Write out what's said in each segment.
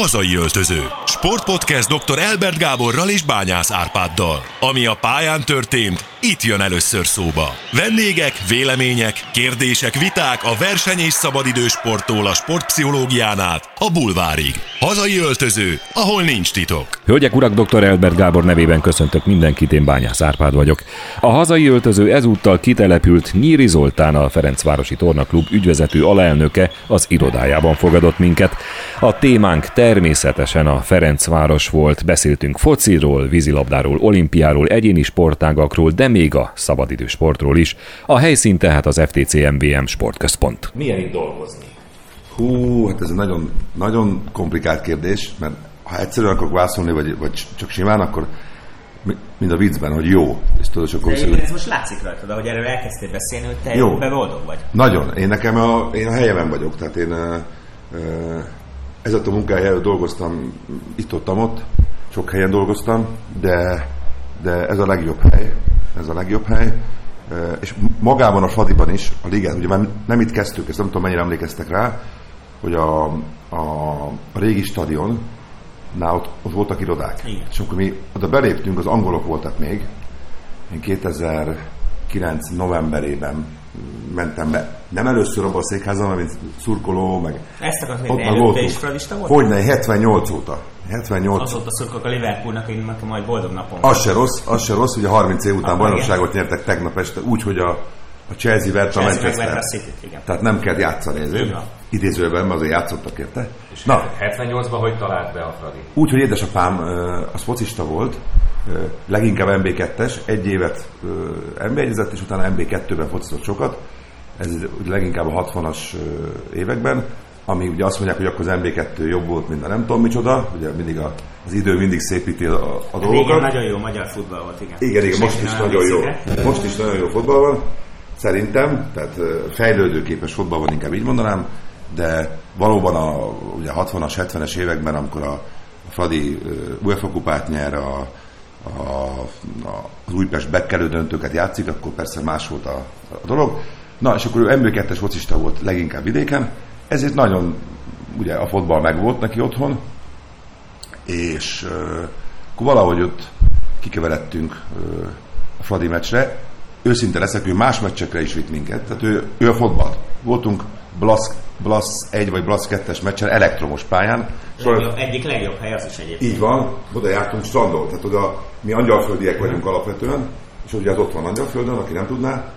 Hazai öltöző. Sportpodcast dr. Elbert Gáborral és Bányász Árpáddal. Ami a pályán történt, itt jön először szóba. Vendégek, vélemények, kérdések, viták a verseny és szabadidős sporttól a sportpszichológián át a bulvárig. Hazai öltöző, ahol nincs titok. Hölgyek, urak, dr. Elbert Gábor nevében köszöntök mindenkit, én Bányász Árpád vagyok. A hazai öltöző ezúttal kitelepült Nyíri Zoltán, a Ferencvárosi Tornaklub ügyvezető alelnöke az irodájában fogadott minket. A témánk természetesen a Ferencváros volt, beszéltünk fociról, vízilabdáról, olimpiáról, egyéni sportágakról, de még a szabadidő sportról is. A helyszín tehát az FTC MVM Sportközpont. Milyen itt dolgozni? Hú, hát ez egy nagyon, nagyon komplikált kérdés, mert ha egyszerűen akarok válaszolni, vagy, vagy csak simán, akkor mind a viccben, hogy jó. És tudod, csak de ez most látszik rajta, de hogy erről elkezdtél beszélni, hogy te jó. boldog vagy. Nagyon. Én nekem a, én a helyemen vagyok, tehát én uh, ez a munkájáról dolgoztam, itt ott, ott, sok helyen dolgoztam, de, de ez a legjobb hely, ez a legjobb hely, és magában a Fadiban is, a ligát, ugye már nem itt kezdtük, ezt nem tudom mennyire emlékeztek rá, hogy a, a, a régi stadion, nál ott, ott voltak irodák. Igen. És amikor mi oda beléptünk, az angolok voltak még, én 2009 novemberében mentem be. Nem először abban a székházban, mint szurkoló, meg... Ezt akartam, hogy előtte is fradista volt? Hogyne, 78 óta. 78. Azóta szurkolok a Liverpoolnak, én nekem majd boldog napom. Az se rossz, az se rossz, hogy a 30 év után bajnokságot nyertek tegnap este, úgy, hogy a, a Chelsea vert a Manchester. A City, igen. Tehát nem kell játszani ezért. Idézőben, azért játszottak érte. És Na. 78-ban hogy talált be a Fradi? Úgy, hogy édesapám az focista volt, leginkább MB2-es, egy évet mb 1 és utána MB2-ben focizott sokat, ez leginkább a 60-as években, ami ugye azt mondják, hogy akkor az MB2 jobb volt, mint a nem tudom micsoda, ugye mindig a, az idő mindig szépíti a, a dolgokat. Igen, nagyon jó magyar futball volt, igen. Igen, igen, most is nagyon jó. Most is nagyon jó futball van, szerintem, tehát fejlődőképes futball van, inkább így mondanám, de valóban a ugye 60-as, 70-es években, amikor a, a Fradi UEFA kupát nyer, a, a, a, az Újpest bekelő döntőket játszik, akkor persze más volt a, a dolog. Na, és akkor ő MB2-es focista volt leginkább vidéken, ezért nagyon, ugye a fotball meg volt neki otthon, és uh, akkor valahogy ott kikeveredtünk uh, a Fradi meccsre. Őszinte leszek, ő más meccsekre is vitt minket, tehát ő, ő a fotball. Voltunk Blasz, Blasz 1 vagy Blasz 2-es meccsen elektromos pályán. Legjobb, egyik legjobb hely az is egyébként. Így van, oda jártunk strandon, tehát oda mi angyalföldiek vagyunk alapvetően, és ugye az ott van angyalföldön, aki nem tudná,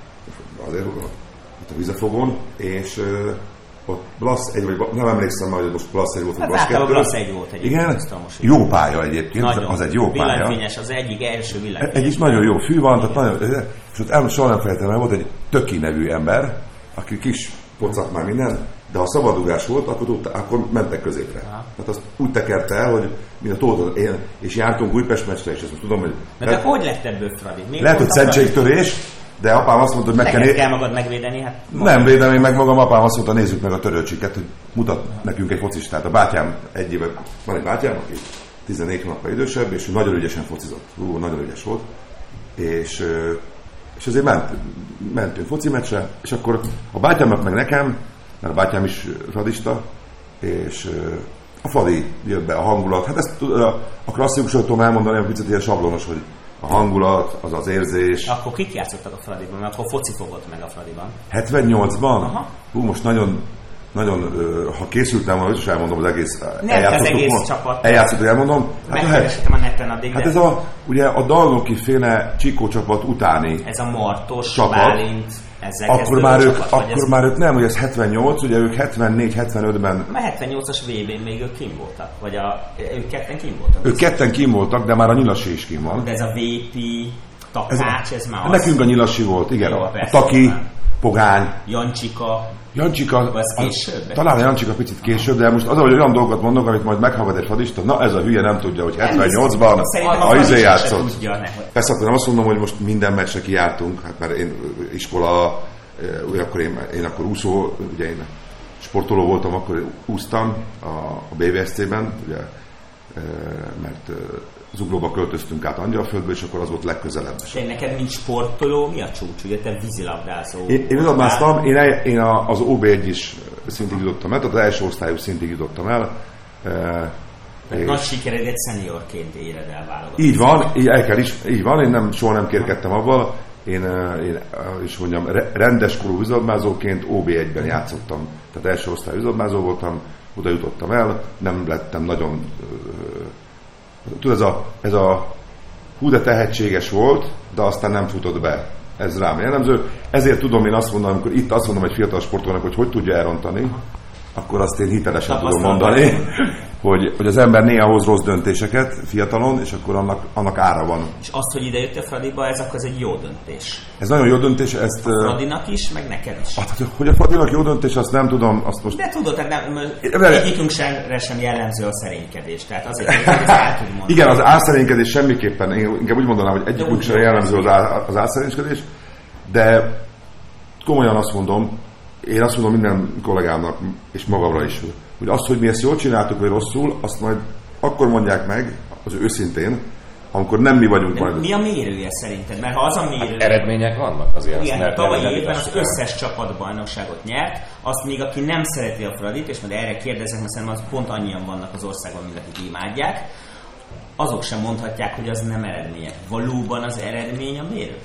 azért itt a vizefogón, és ott Blasz egy, vagy nem emlékszem majd, hogy most Blasz egy volt, vagy hát Blasz kettő. Blasz egy volt egyébként. Igen, jó pálya egyébként, nagyon. az egy jó pálya. Villanyfényes, az egyik első villanyfényes. Egy is nagyon jó fű van, tehát nagyon, és ott el, soha nem felejtem el, volt egy Töki nevű ember, aki kis pocak már minden, de ha szabadugás volt, akkor, tudta, akkor mentek középre. Aha. Tehát azt úgy tekerte el, hogy mint a tótól, én, és jártunk Újpest meccsre, és ezt tudom, hogy... Mert lehet, hogy lett ebből Fradi? Miért lehet, hogy szentségtörés, de apám azt mondta, hogy meg kell... kell magad megvédeni? Hát Nem védem én meg magam, apám azt mondta, nézzük meg a törölcsiket, hogy mutat nekünk egy focistát. A bátyám egy éve, van egy bátyám, aki 14 hónappal idősebb, és nagyon ügyesen focizott. Ú, nagyon ügyes volt. És, és azért ment, mentünk foci meccsre, és akkor a bátyámnak meg nekem, mert a bátyám is radista, és a Fadi jött be, a hangulat. Hát ezt a klasszikusról tudom elmondani, hogy picit ilyen sablonos, hogy a hangulat, az az érzés. Akkor kik játszottak a Fradiban? Mert akkor foci fogott meg a Fradiban. 78-ban? Aha. Hú, most nagyon, nagyon, ha készültem volna, is elmondom az egész. Nem az egész ma? csapat. Eljátszottuk, elmondom. Hát, a neten addig. Hát ez a, ugye a Dalnoki féle Csikó csapat utáni Ez a Martos, csapat. Bálint. Ezzel akkor már, ők, csapat, akkor ez... már ők nem, hogy ez 78, ugye ők 74-75-ben... A 78-as vb még ők kim voltak, vagy a, ők ketten kim voltak? Ők ketten kim voltak, de már a Nyilasi is kim van. De ez a VP, Takács, ez, ez már az... Nekünk a Nyilasi volt, igen. Jó, a Taki, Pogány. Jancsika. Jancsika, az később? talán a Jancsika picit később, de most az, hogy olyan dolgokat mondok, amit majd meghallgat egy fadista, na ez a hülye nem tudja, hogy 78-ban a izé játszott. Persze akkor nem azt mondom, hogy most minden meccsre kijártunk, hát mert én iskola, úgy akkor én, én akkor úszó, ugye én sportoló voltam, akkor úsztam a, a BVSC-ben, ugye, mert Zuglóba költöztünk át Angyalföldbe, és akkor az volt legközelebb. És neked, mint sportoló, mi a csúcs? Ugye te vízilabdázó. Én, én vízilabdáztam, én, én a, az OB1 is szintig jutottam el, tehát az első osztályos szintig jutottam el. Tehát nagy sikeredet szeniorként éred el válogatott. Így van, így, el kell is, így van, én nem, soha nem kérkedtem abban, én, én is mondjam, rendes korú vízabmázóként OB1-ben játszottam. Tehát első osztály vízabmázó voltam, oda jutottam el, nem lettem nagyon... Tudod, ez a, ez a hú de tehetséges volt, de aztán nem futott be. Ez rám jellemző. Ezért tudom én azt mondani, amikor itt azt mondom egy fiatal sportolónak, hogy hogy tudja elrontani, akkor azt én hitelesen tudom mondani, hogy, hogy az ember néha hoz rossz döntéseket fiatalon, és akkor annak, annak ára van. És azt, hogy ide jött a Fradiba, ez akkor ez egy jó döntés. Ez nagyon jó döntés. Ezt, a Fradinak is, meg neked is. Hát, hogy a Fradinak jó döntés, azt nem tudom. Azt most... De tudod, tehát nem, egyikünk sem, sem jellemző a szerénykedés. Tehát azért, hogy ezt el tud mondani. Igen, az álszerénykedés semmiképpen, én inkább úgy mondanám, hogy egyikünk sem jellemző az, á, az álszerénykedés, de komolyan azt mondom, én azt mondom minden kollégámnak, és magamra is, hogy azt, hogy mi ezt jól csináltuk, vagy rosszul, azt majd akkor mondják meg, az őszintén, amikor nem mi vagyunk majd. Mi a mérője szerinted? Mert ha az a mérő... Eredmények vannak azért. Igen, a tavalyi évben az összes csapat bajnokságot nyert, azt még aki nem szereti a Fradit, és majd erre kérdezek, mert szerintem az pont annyian vannak az országban, mint akik imádják, azok sem mondhatják, hogy az nem eredmények. Valóban az eredmény a mérő?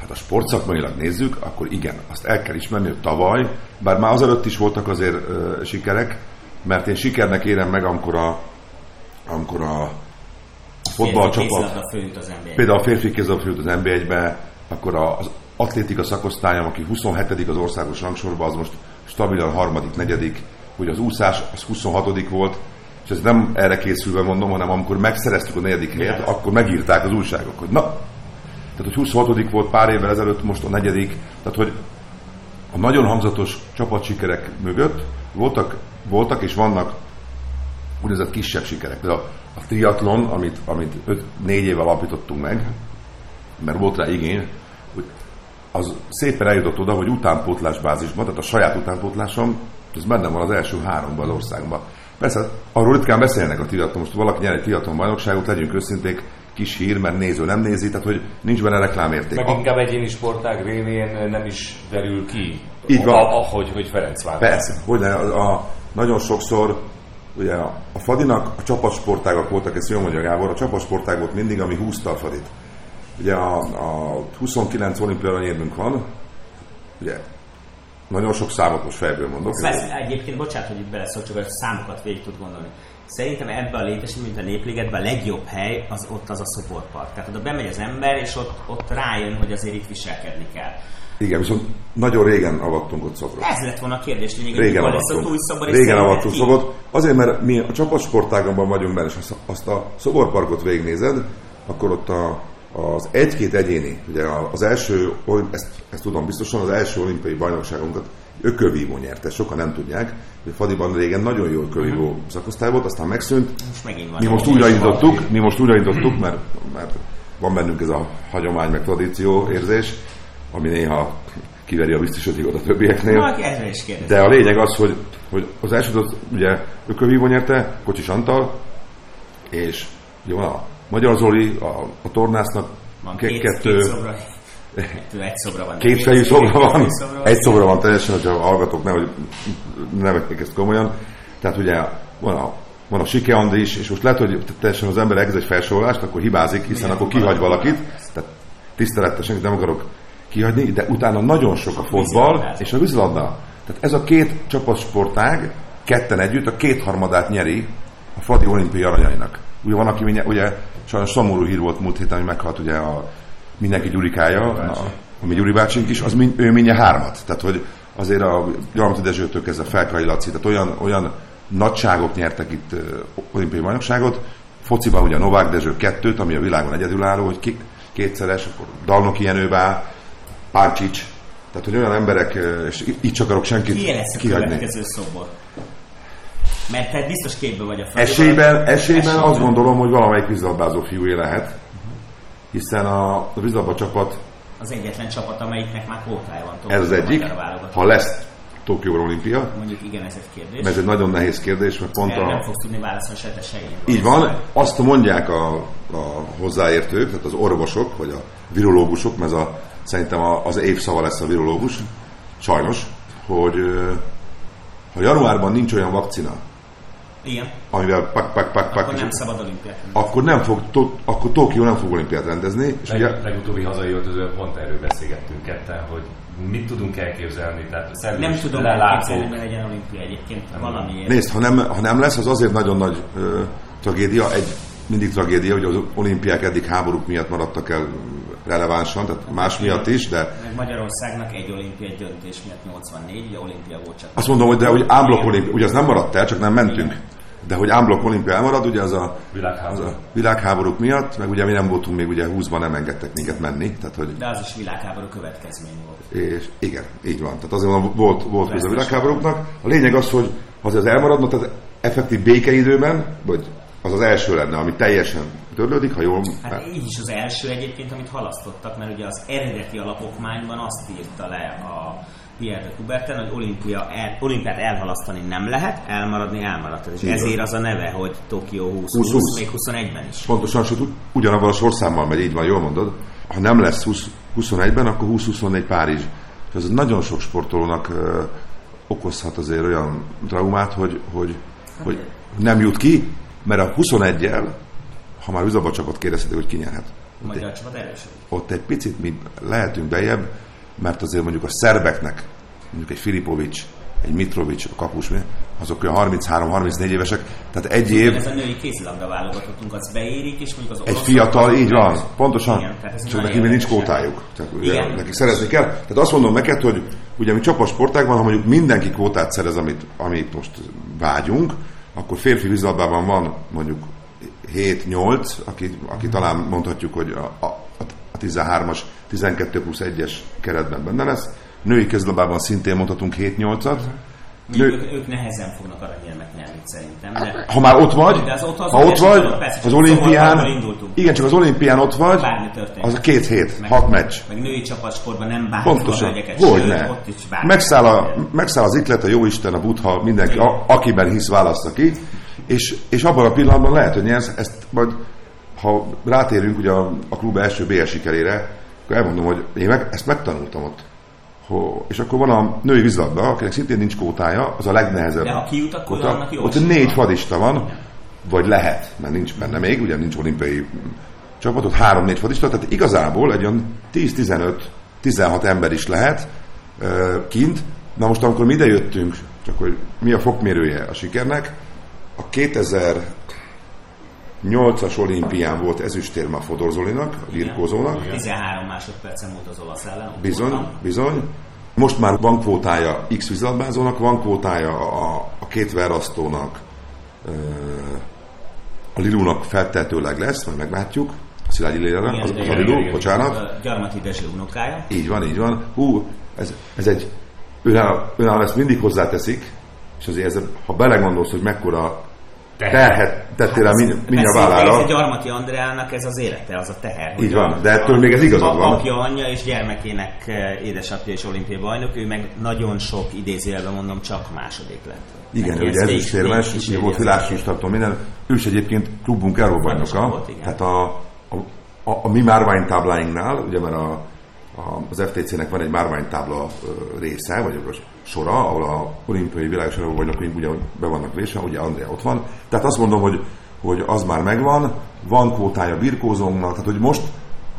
Hát a sportszakmailag nézzük, akkor igen, azt el kell ismerni, hogy tavaly, bár már azelőtt is voltak azért uh, sikerek, mert én sikernek érem meg, amikor a, amikor a fotballcsapat, például a férfi kézilabda főt az NB1-be, akkor az atlétika szakosztályom, aki 27. az országos rangsorban, az most stabilan harmadik, negyedik, hogy az úszás az 26. volt, és ez nem erre készülve mondom, hanem amikor megszereztük a negyedik helyet, akkor megírták az újságok, hogy na, tehát hogy 26 volt pár évvel ezelőtt, most a negyedik, tehát hogy a nagyon hangzatos csapatsikerek mögött voltak, voltak és vannak úgynevezett kisebb sikerek. Például a triatlon, amit, amit 4 éve alapítottunk meg, mert volt rá igény, hogy az szépen eljutott oda, hogy utánpótlás bázisban, tehát a saját utánpótlásom, ez benne van az első háromban az országban. Persze, arról ritkán beszélnek a triatlon, most valaki nyer egy triatlon bajnokságot, legyünk őszinték, kis hír, mert néző nem nézi, tehát hogy nincs benne reklámérték. Meg inkább egyéni sportág révén nem is derül ki, Így van. ahogy hogy Ferenc vált. Persze, hogy ne, a, a, nagyon sokszor ugye a, a Fadinak a csapatsportágak voltak, ezt jól mondja Gábor, a csapatsportág volt mindig, ami húzta a Fadit. Ugye a, a 29 olimpiai van, ugye nagyon sok számot most fejből mondok. Persze, egyébként bocsánat, hogy itt beleszól, csak a számokat végig tud gondolni. Szerintem ebben a létesítmény, mint a Népligetben a legjobb hely az ott az a szoborpark. Tehát oda bemegy az ember, és ott, ott rájön, hogy azért itt viselkedni kell. Igen, viszont nagyon régen avattunk ott szobrot. Ez lett volna a kérdés, hogy régen avattunk. Új szobor, régen avattunk szobrot. Azért, mert mi a csapatsportágban vagyunk benne, és azt a szoborparkot végignézed, akkor ott a, az egy-két egyéni, ugye az első, ezt, ezt tudom biztosan, az első olimpiai bajnokságunkat ökölvívó nyerte, sokan nem tudják, hogy Fadiban régen nagyon jó ökölvívó uh-huh. szakosztály volt, aztán megszűnt. Most megint van mi most újraindítottuk, mi most újraindítottuk, mert, mert van bennünk ez a hagyomány, meg tradíció érzés, ami néha kiveri a biztosítékot a többieknél. Na, De a lényeg az, hogy, hogy az első ugye ökölvívó nyerte, Kocsis Antal, és jó, a Magyar Zoli, a, a tornásznak van két, kettő, két szobra. Egy szobra van. Két fejű szobra van. Egy szobra van teljesen, hogyha hallgatok, nehogy ne vették ezt komolyan. Tehát ugye van a, van a Sike Andi is, és most lehet, hogy teljesen az ember elkezd egy felsorolást, akkor hibázik, hiszen Igen, akkor kihagy valakit. Tehát tiszteletesen nem akarok kihagyni, de utána nagyon sok a fotball és a vízilabda. Tehát ez a két csapatsportág ketten együtt a kétharmadát nyeri a Fradi olimpiai aranyainak. Ugye van, aki ugye sajnos szomorú hír volt múlt héten, hogy meghalt ugye a mindenki Gyurikája, a, a mi Gyuri bácsink is, az mind, ő mindjárt hármat. Tehát, hogy azért a Gyarmati Dezsőtől kezdve Felkai Laci, tehát olyan, olyan nagyságok nyertek itt olimpiai bajnokságot. Fociban ugye Novák Dezső kettőt, ami a világon egyedülálló, hogy ki, kétszeres, akkor Dalnoki Jenőbá, Páncsics, tehát, hogy olyan emberek, és itt csak akarok senkit Ki lesz a kihagyni. következő szobor? Mert te biztos képben vagy a fel. Esélyben, esélyben azt gondolom, hogy valamelyik vízlabdázó fiúé lehet hiszen a, a vízlabda csapat az egyetlen csapat, amelyiknek már kvótája van. Ez az egyik. Ha lesz Tokió olimpia. Mondjuk igen, ez egy kérdés. Mert ez egy nagyon nehéz kérdés, mert pont a... Nem fogsz tudni válaszolni se te Így van. Azt mondják a, a hozzáértők, tehát az orvosok, vagy a virológusok, mert ez a, szerintem az évszava lesz a virológus, sajnos, hogy ha januárban nincs olyan vakcina, Igen. amivel pak, pak, pak, pak, Akkor nem szabad olimpiát. akkor nem fog, to, akkor Tokió nem fog olimpiát rendezni, és ugye Leg, legutóbbi hazai öltözőn pont erről beszélgettünk ketten, hogy mit tudunk elképzelni. Tehát szellős, Nem tudom elképzelni, hogy legyen olimpia egyébként valamiért. Nézd, ha nem, ha nem lesz, az azért nagyon nagy ö, tragédia, egy mindig tragédia, hogy az olimpiák eddig háborúk miatt maradtak el relevánsan, tehát más miatt is, de Meg Magyarországnak egy olimpiai döntés miatt 84, ugye olimpia volt csak. azt mondom, hogy de hogy ámblok olimpia, ugye az nem maradt el, csak nem mentünk. De hogy ámblok olimpia elmarad, ugye az a, az Világháború. a világháborúk miatt, meg ugye mi nem voltunk még ugye 20-ban nem engedtek minket menni, tehát hogy De az is világháború következmény volt. és igen, így van. Tehát azért mondom, volt, volt ez a világháborúknak. A lényeg az, hogy ha az elmaradna, tehát effektív békeidőben, vagy az az első lenne, ami teljesen törlődik, ha jól... Hát így is az első egyébként, amit halasztottak, mert ugye az eredeti alapokmányban azt írta le a Pierre de Coubertin, hogy olimpia el, olimpiát elhalasztani nem lehet, elmaradni elmaradt. És ezért az a neve, hogy Tokió 20, 20, 20, még 21-ben is. Pontosan, sőt, ugyanabban a sorszámmal megy, így van, jól mondod. Ha nem lesz 20, 21-ben, akkor 20-24 Párizs. És ez nagyon sok sportolónak ö, okozhat azért olyan traumát, hogy, hogy, hogy nem jut ki, mert a 21-jel, ha már üzabacsakat kérdezhetek, hogy ki nyerhet. Magyar csapat erősödik. ott egy picit mi lehetünk bejebb, mert azért mondjuk a szerbeknek, mondjuk egy Filipovics, egy Mitrovic, a kapus, azok olyan 33-34 évesek, tehát egy év, Ez a női kézilabda válogatottunk, az beérik, és mondjuk az egy fiatal, így van, pontosan, Igen, csak neki még nincs kvótájuk. Tehát ugye Igen. nekik szerezni kell. Tehát azt mondom neked, hogy ugye mi csapatsportákban, ha mondjuk mindenki kvótát szerez, amit, amit most vágyunk, akkor férfi vízilabdában van mondjuk 7-8, aki, aki talán mondhatjuk, hogy a, a, a 13-as, 12 plusz 1-es keretben benne lesz. Női kézilabdában szintén mondhatunk 7-8-at. Mondjuk Nő, Ők, ők nehezen fognak aranyérmet nyerni szerintem. De ha már ott vagy, De az ott az ha ott vagy, dolog, persze, az csak olimpián, igen, csak az olimpián ott vagy, az a két hét, Meg- hat meccs. Meg női csapatsportban nem bármi Pontosan. hölgyeket, Hogy ne. ott is. Megszáll, a, megszáll az iklet, a jóisten, a buddha, mindenki, a, akiben hisz, választa ki, és, és abban a pillanatban lehet, hogy nyersz, ezt majd, ha rátérünk ugye a, a klub első BS sikerére, akkor elmondom, hogy én meg, ezt megtanultam ott. Ho, és akkor van a női vízlabda, akinek szintén nincs kótája, az a legnehezebb. De ha kijut, akkor Ott, annak jó ott négy fadista van, vagy lehet, mert nincs benne még, ugye nincs olimpiai csapat, ott három-négy fadista, tehát igazából egy olyan 10-15-16 ember is lehet kint. Na most, amikor mi ide jöttünk, csak hogy mi a fokmérője a sikernek, a 2008-as olimpián volt ezüstérme a Fodor Zolinak, a birkózónak, 13 másodpercen múlt az olasz ellen. Bizony, voltam. bizony. Most már van kvótája X vízilabdázónak, van kvótája a, a két verasztónak, a Lilúnak feltehetőleg lesz, majd meglátjuk. A Szilágyi Lélere, az, az a Lilú, bocsánat. Gyarmati Dezső unokája. Így van, így van. Hú, ez, ez egy, őnáll, őnáll ezt mindig hozzáteszik, és azért ez, ha belegondolsz, hogy mekkora terhet tettél rá mind, mind a Persze, Ez a vállára, Gyarmati Andreának ez az élete, az a teher. Így van, de ettől még ez igazad a- van. Apja, anyja és gyermekének eh, édesapja és olimpiai bajnok, ő meg nagyon sok idézőjelben mondom, csak második lett. Igen, ugye ez ezüstérmes, végig ugye volt világcsúcstartó minden. Ő is egyébként klubunk Euróbajnoka. Tehát a, a, a, a mi márványtábláinknál, ugye mert a, a, az FTC-nek van egy márványtábla része, vagy a sora, ahol a olimpiai világos Euróbajnokink ugye be vannak része, ugye Andrea ott van. Tehát azt mondom, hogy, hogy az már megvan, van kvótája birkózónknak, tehát hogy most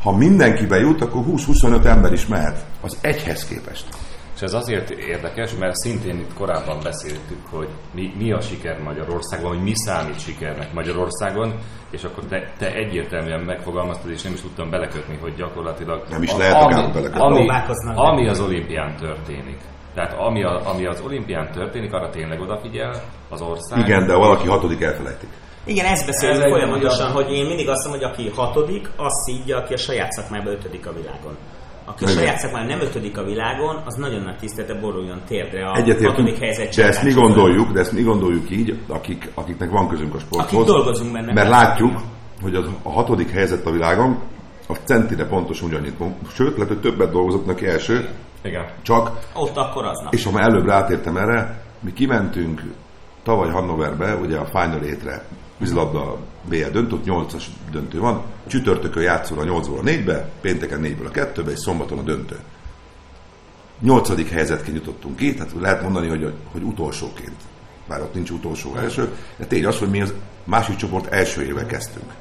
ha mindenki bejut, akkor 20-25 ember is mehet. Az egyhez képest. És ez azért érdekes, mert szintén itt korábban beszéltük, hogy mi, mi a siker Magyarországon, hogy mi számít sikernek Magyarországon, és akkor te, te egyértelműen megfogalmaztad, és nem is tudtam belekötni, hogy gyakorlatilag... Nem is lehet belekötni. ami, Próbálkoznak. ami az olimpián történik. Tehát ami, a, ami az olimpián történik, arra tényleg odafigyel az ország. Igen, de valaki hatodik elfelejtik. Igen, ezt beszélünk Ez folyamatosan, olyan- hogy én mindig azt mondom, hogy aki hatodik, az szídja, aki a saját szakmában ötödik a világon. Aki a saját szakmában nem ötödik a világon, az nagyon nagy tisztelete boruljon térdre a Egyetértünk, hatodik helyzet de ezt mi gondoljuk, de ezt mi gondoljuk így, akik, akiknek van közünk a sporthoz. Akik dolgozunk benne. Mert látjuk, hogy az, a hatodik helyzet a világon, a centire pontosan ugyannyit sőt, lehet, hogy többet dolgozott neki első, Igen. csak, Ott akkor aznap. és ha már előbb rátértem erre, mi kimentünk tavaly Hannoverbe, ugye a Final 8-re, vízlabda BL döntő, ott 8-as döntő van, csütörtökön játszol a 8-ból a 4-be, pénteken 4-ből a 2-be, és szombaton a döntő. Nyolcadik helyzetként jutottunk ki, tehát lehet mondani, hogy, hogy utolsóként. bár ott nincs utolsó első, de tény az, hogy mi az másik csoport elsőjével kezdtünk.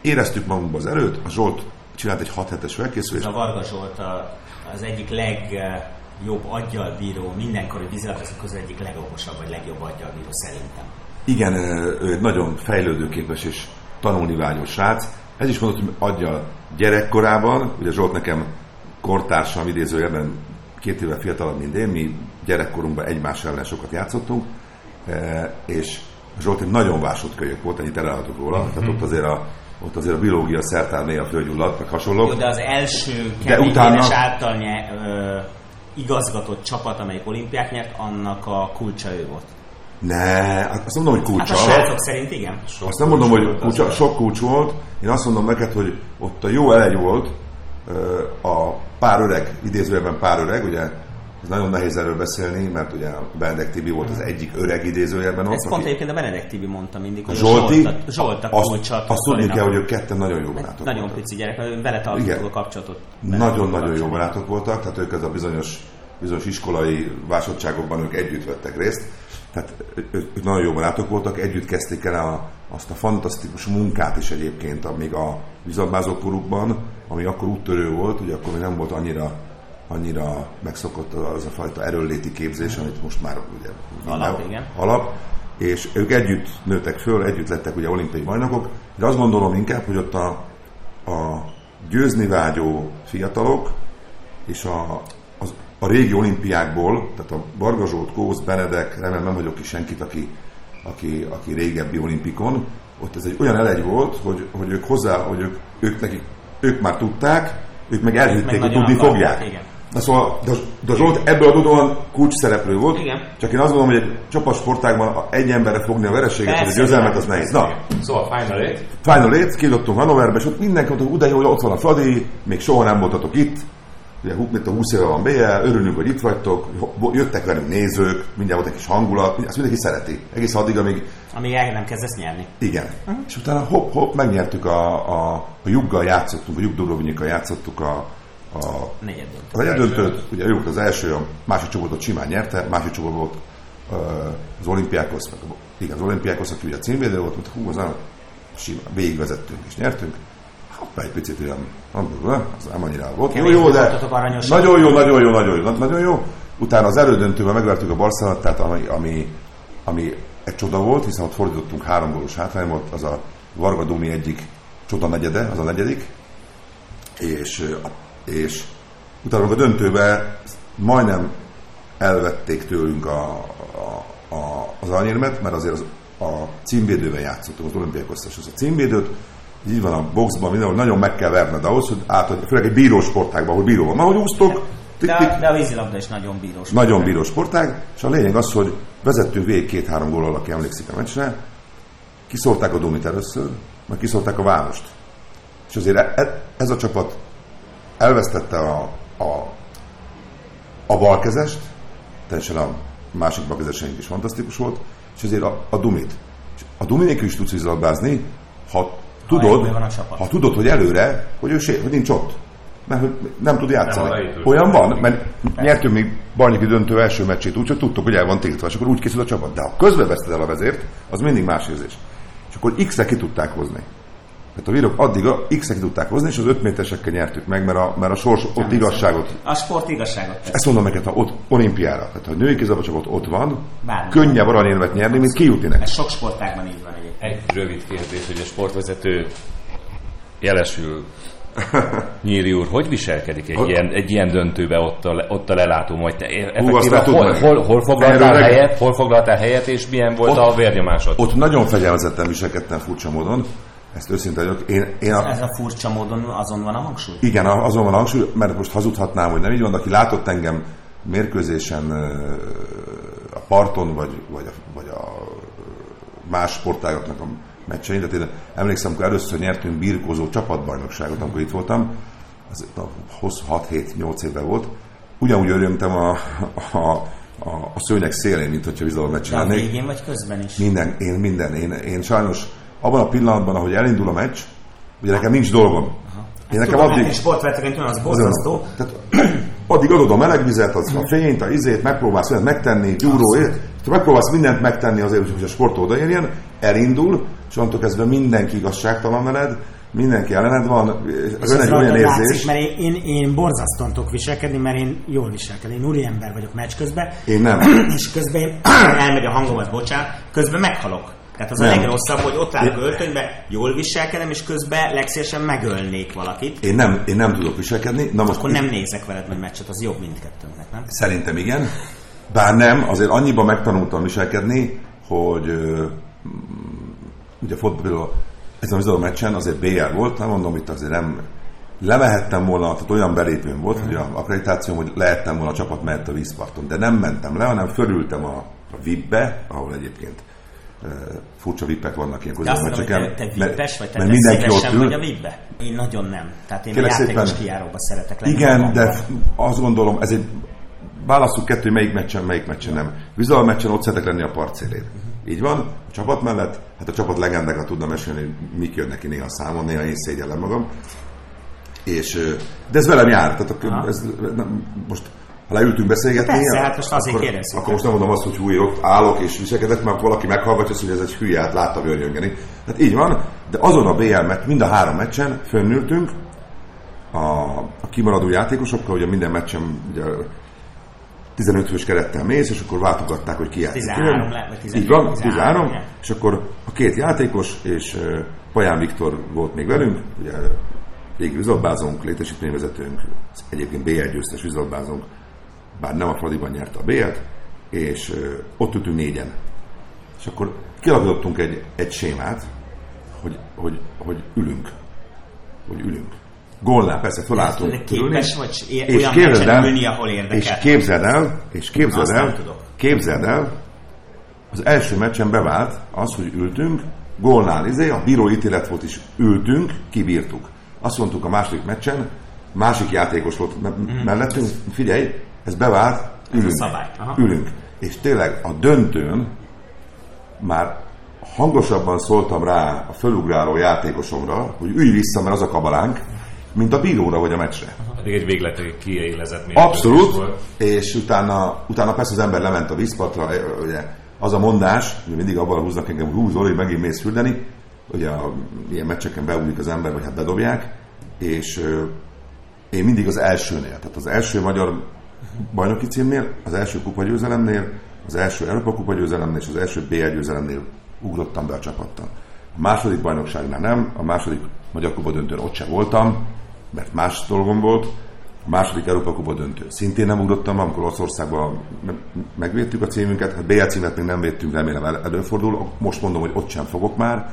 Éreztük magunkba az erőt, a Zsolt csinált egy 6 hetes felkészülést. A Varga Zsolt a, az egyik legjobb aggyal bíró, mindenkori vízilabdázók közül egyik legokosabb, vagy legjobb aggyal bíró szerintem. Igen, ő egy nagyon fejlődőképes és tanulni vágyós srác. Ez is mondott, hogy adja gyerekkorában, ugye Zsolt nekem kortársam idézőjelben két éve fiatalabb, mint én, mi gyerekkorunkban egymás ellen sokat játszottunk, és Zsolt egy nagyon vásott kölyök volt, ennyit elelhatok róla, mm-hmm. tehát ott azért a, ott azért a biológia szertár néha fölgyulladt, meg hasonlók. Jó, de az első Kevin utána... által nye, ö, igazgatott csapat, amelyik olimpiát nyert, annak a kulcsa ő volt. Ne, azt mondom, hogy kulcsa. Hát a srácok szerint igen. Sok azt nem mondom, hogy kulcsa, sok kulcs volt. Én azt mondom neked, hogy ott a jó elegy volt, a pár öreg, idézőjelben pár öreg, ugye ez nagyon nehéz erről beszélni, mert ugye Benedek Tibi volt az egyik öreg idézőjelben ott. Ez pont egyébként a Benedek Tibi mondta mindig, hogy Zsolti, Zsolt, Zsolt a azt, azt tudni kell, hogy ők ketten nagyon jó barátok Nagyon voltak. pici gyerek, vele tartottuk a kapcsolatot. Nagyon-nagyon jó barátok voltak, tehát ők ez a bizonyos, bizonyos iskolai vásottságokban ők együtt vettek részt. Tehát ők nagyon jó barátok voltak, együtt kezdték el a, azt a fantasztikus munkát is egyébként, még a vízabázókorukban, ami akkor úttörő volt, ugye akkor még nem volt annyira annyira megszokott az a fajta erőléti képzés, amit most már ugye alap, igen. alap, és ők együtt nőttek föl, együtt lettek ugye olimpiai bajnokok, de azt gondolom inkább, hogy ott a, a győzni vágyó fiatalok és a, az, a régi olimpiákból, tehát a Zsolt, Kósz, Benedek, remélem nem vagyok ki senkit, aki, aki, aki régebbi olimpikon, ott ez egy olyan elegy volt, hogy, hogy ők hozzá, hogy ők, ők, nekik, ők már tudták, ők meg elhitték, hogy tudni fogják. Igen. Na szóval, de, de Zsolt ebből adódóan kulcs szereplő volt. Igen. Csak én azt gondolom, hogy egy csapatsportágban egy emberre fogni a vereséget, vagy a győzelmet, az nehéz. Na. Szóval Final Eight. Final Eight, kidobtunk Hannoverbe, és ott mindenki mondta, hogy jó, ott van a Fradi, még soha nem voltatok itt. Ugye, mint a 20 éve van BL, örülünk, hogy itt vagytok, jöttek velünk nézők, mindjárt volt egy kis hangulat, ezt mindenki szereti. Egész addig, amíg... Amíg el nem kezdesz nyerni. Igen. Uh-huh. És utána hopp-hopp, megnyertük a, a, a Juggal játszottunk, a Jug játszottuk a, a negyeddöntőt. Ugye ő volt az első, a másik csoportot simán nyerte, másik csoport volt az olimpiákhoz, igen, az olimpiákhoz, aki ugye a címvédő volt, hogy hú, az nem, simán, végigvezettünk és nyertünk. Hoppá, egy picit olyan, az nem annyira volt. Jó, jó, de nagyon jó, nagyon jó, nagyon jó, nagyon jó. Utána az elődöntőben megvertük a Barcelonát, tehát ami, ami, ami egy csoda volt, hiszen ott fordítottunk három gólos hátrány volt, az a Varga Dumi egyik csoda negyede, az a negyedik, és és utána a döntőbe majdnem elvették tőlünk a, a, a, az anyérmet, mert azért az, a címvédővel játszottunk, az az a címvédőt, így van a boxban, mindenhol nagyon meg kell verned ahhoz, hogy át, főleg egy bíró sportágban, ahol bíró van. Na, hogy úsztok, de, de, de a vízilabda is nagyon bíró sportág. Nagyon bíró sportág, és a lényeg az, hogy vezettünk végig két-három gólal, aki emlékszik a meccsre, kiszólták a Domit először, majd kiszólták a Várost. És azért e, e, ez a csapat elvesztette a, a, a balkezest, teljesen a másik balkezeseink is fantasztikus volt, és ezért a, a dumit. És a duminék is tudsz vízilabdázni, ha tudod, ha, ha tudod, hogy előre, hogy, ő, hogy nincs ott. Mert hogy nem tud játszani. Nem Olyan van, mert nyertünk még Bajnoki döntő első meccsét úgy, hogy tudtuk, hogy el van tiltva, és akkor úgy készül a csapat. De ha közben veszted el a vezért, az mindig más érzés. És akkor X-re ki tudták hozni. Tehát a vírok addig a X-ek tudták hozni, és az 5 méteresekkel nyertük meg, mert a, mert a sors ott Nem igazságot. A sport igazságot tesz. Ezt mondom neked, ha ott olimpiára, tehát ha a női kézabacsapat ott van, Bármi. könnyebb aranyérmet nyerni, mint kijutni neki. Ez sok sportágban így van egyébként. Egy rövid kérdés, hogy a sportvezető jelesül Nyíri úr, hogy viselkedik egy, hogy? ilyen, egy ilyen döntőbe ott a, ott a lelátó, majd te Hú, hol, hol, hol, foglaltál helyet, hol foglaltál helyet, és milyen volt ott, a vérnyomásod? Ott nagyon fegyelmezetten viselkedtem furcsa módon. Ezt őszinte vagyok. Én, én a, ez a furcsa módon azon van a hangsúly? Igen, azon van a hangsúly, mert most hazudhatnám, hogy nem így van, de aki látott engem mérkőzésen a parton, vagy, vagy, a, vagy a más sportágoknak a meccsein, tehát én emlékszem, amikor először nyertünk birkózó csapatbajnokságot, amikor itt voltam, az 6-7-8 évvel volt, ugyanúgy örömtem a, a, a, a szőnyeg szélén, mint hogyha vízolva meccsen lennék. végén vagy közben is? Minden, én minden. Én, én sajnos abban a pillanatban, ahogy elindul a meccs, ugye nekem nincs dolgom. Aha. Én nekem Tudom, addig... sportvetőként olyan az borzasztó. Tehát, addig adod a meleg vizet, az a fényt, a izét, megpróbálsz olyan megtenni, gyúró, megpróbálsz mindent megtenni azért, hogy a sport odaérjen, elindul, és onnantól kezdve mindenki igazságtalan veled, mindenki ellened van, ez egy olyan érzés. Látszik, mert én, én, én borzasztóan tudok viselkedni, mert én jól viselkedem. Én úri ember vagyok meccs közben. Én nem. És közben én elmegy a hangomat, bocsánat, közben meghalok. Tehát az nem. a legrosszabb, hogy ott áll öltönybe, jól viselkedem, és közben legszívesen megölnék valakit. Én nem, én nem tudok viselkedni. Na most Akkor nem nézek veled meg meccset, az jobb mindkettőnknek, nem? Szerintem igen. Bár nem, azért annyiban megtanultam viselkedni, hogy ugye fotball, ez a meccsen azért BR volt, nem mondom, itt azért nem lemehettem volna, tehát olyan belépőm volt, hogy a akkreditációm, hogy lehettem volna a csapat mehet a vízparton, de nem mentem le, hanem fölültem a, a VIP-be, ahol egyébként furcsa vippek vannak ilyen közölmeccseken. Te, te vippes vagy? Te mert mindenki ott ül. vagy a vipbe? Én nagyon nem. Tehát én Kérlek a játékos szépen, kijáróba szeretek lenni. Igen, de azt gondolom, ez egy válaszuk kettő, melyik meccsen, melyik meccsen nem. Vizal meccsen ott szeretek lenni a parcélén. Uh-huh. Így van, a csapat mellett, hát a csapat legendákat tudna mesélni, hogy mik jön neki néha számon, néha én szégyellem magam. És, de ez velem jár, tehát ez, nem, most ha leültünk beszélgetni, Persze, hát most azért akkor, akkor most nem mondom azt, hogy hújok, állok és viselkedek, mert valaki meghallgatja, hogy ez egy hülye, hát látta vörjöngeni. Hát így van, de azon a BL meccs, mind a három meccsen fönnültünk, a, a kimaradó játékosokkal, ugye minden meccsen ugye, 15 fős kerettel mész, és akkor váltogatták, hogy ki játszik. 13 lett, 13, Így van, 13, 13 és akkor a két játékos, és uh, Paján Viktor volt még velünk, ugye régi üzletbázónk, létesítményvezetőnk, egyébként BL győztes üzletbázónk, bár nem a Fradiban nyerte a B-et, és ott ültünk négyen. És akkor kialakítottunk egy, egy sémát, hogy, hogy, hogy ülünk. Hogy ülünk. Gólnál persze felálltunk Képes vagy és olyan képzeld el, ülni, ahol érdekel. És képzeld el, és képzeld el, képzeld el, az első meccsen bevált az, hogy ültünk, gólnál izé, a bíró ítélet volt is, ültünk, kibírtuk. Azt mondtuk a második meccsen, másik játékos volt me- mm. mellettünk, figyelj, ez bevált, ülünk. Ez ülünk. És tényleg a döntőn már hangosabban szóltam rá a fölugráló játékosomra, hogy ülj vissza, mert az a kabalánk, mint a bíróra vagy a meccsre. Pedig egy végletekig kiélezett Abszolút, és utána, utána persze az ember lement a vízpartra, ugye az a mondás, hogy mindig abban húznak engem, húz Zoli, megint mész fürdeni, ugye a, ilyen meccseken beugrik az ember, vagy hát bedobják, és ö, én mindig az elsőnél, tehát az első magyar bajnoki címnél, az első kupa győzelemnél, az első Európa kupa győzelemnél és az első BL győzelemnél ugrottam be a csapattal. A második bajnokságnál nem, a második Magyar Kupa döntőn ott sem voltam, mert más dolgom volt. A második Európa Kupa döntő. Szintén nem ugrottam, amikor Olaszországban megvédtük a címünket, hát BL címet még nem védtünk, remélem előfordul. Most mondom, hogy ott sem fogok már.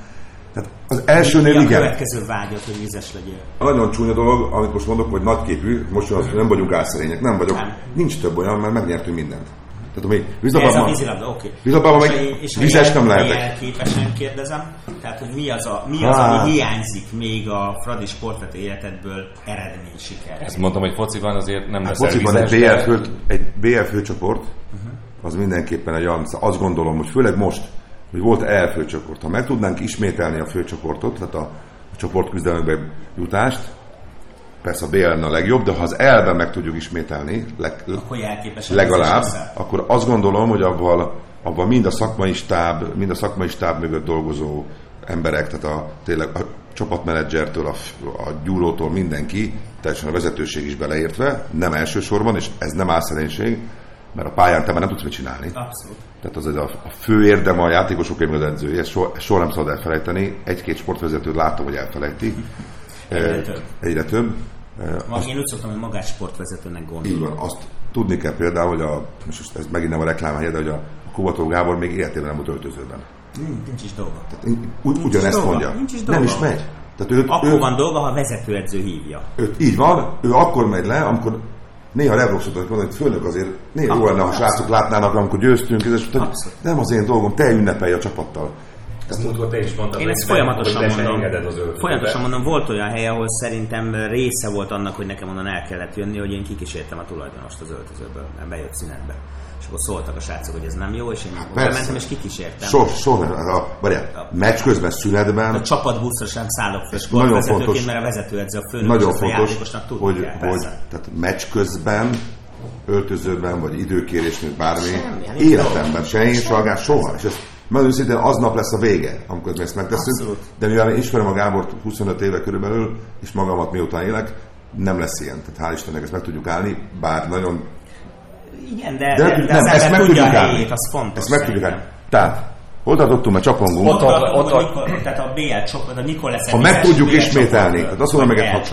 Tehát az elsőnél igen. a következő vágyat, hogy vizes legyél? A nagyon csúnya dolog, amit most mondok, hogy nagyképű, most az, nem vagyunk álszerények, nem vagyok. Nem. Nincs több olyan, mert megnyertünk mindent. Tehát ami vízlabdában, ez a vízilabda, oké. Vízlabdában meg és vizes nem lehetek. képesen kérdezem, tehát hogy mi az, a, mi az ami hiányzik még a Fradi sportvető életedből eredmény siker. Ezt mondtam, hogy fociban azért nem hát fociban egy BL, fő, egy BL főcsoport, uh-huh. az mindenképpen egy olyan, azt gondolom, hogy főleg most, hogy volt EL főcsoport. Ha meg tudnánk ismételni a főcsoportot, tehát a, a csoportküzdelembe jutást, persze a BL a legjobb, de ha az elben meg tudjuk ismételni, leg, akkor legalább, akkor azt gondolom, hogy abban, abban mind a szakmai stáb, mind a szakmai stáb mögött dolgozó emberek, tehát a, tényleg a csapatmenedzsertől, a, a gyúrótól mindenki, teljesen a vezetőség is beleértve, nem elsősorban, és ez nem álszerénység, mert a pályán te már nem tudsz mit csinálni. Abszolút. Tehát az a, a fő érdem a játékosok az edzője, ezt soha, soha nem szabad elfelejteni. Egy-két sportvezetőt látom, hogy elfelejti. Egyre több. Egyre több. Azt, én úgy szoktam, hogy magás sportvezetőnek gondolom. Így van, azt tudni kell például, hogy a, most ez megint nem a reklám helye, de hogy a Kubató Gábor még életében nem volt öltözőben. Nincs is dolga. Tehát, ugy, nincs ugyanezt dolga. mondja. Nincs is dolga. Nem is megy. Tehát őt, akkor őt, van dolga, ha vezetőedző hívja. Őt, így van, ő akkor megy le, amikor néha Revroxot mondani, hogy főnök azért néha jó lenne, ha srácok látnának, amikor győztünk, és nem az én dolgom, te ünnepelj a csapattal. Ezt múltkor te is mondtad, Én ezt folyamatosan mondom. Az folyamatosan mondom, volt olyan hely, ahol szerintem része volt annak, hogy nekem onnan el kellett jönni, hogy én kikísértem a tulajdonost az öltözőből, mert bejött szünetbe. És akkor szóltak a srácok, hogy ez nem jó, és én hát mentem és kikísértem. So, so, a, várjál, a meccs közben szünetben. A csapatbuszra sem szállok fel nagyon fontos, mert a vezetőedző a főnök, nagyon fontos, a hogy, hogy tehát meccs közben öltözőben, vagy időkérésnél, bármi. Semmi, hát életemben se én, Salgás soha. És ez mert őszintén aznap lesz a vége, amikor mi ezt megteszünk. Abszolút. De mivel én ismerem a Gábort 25 éve körülbelül, és magamat miután élek, nem lesz ilyen. Tehát hál' Istennek ezt meg tudjuk állni, bár nagyon... Igen, de, de, de, de nem, ezt meg tudjuk állni. Az fontos. Ezt meg tudjuk állni. Tehát hol tartottunk, mert csapongunk. Ott, ott, ott, ott, ott, tehát a BL csoport, a mikor lesz Ha meg tudjuk ismételni, tehát azt mondom meg,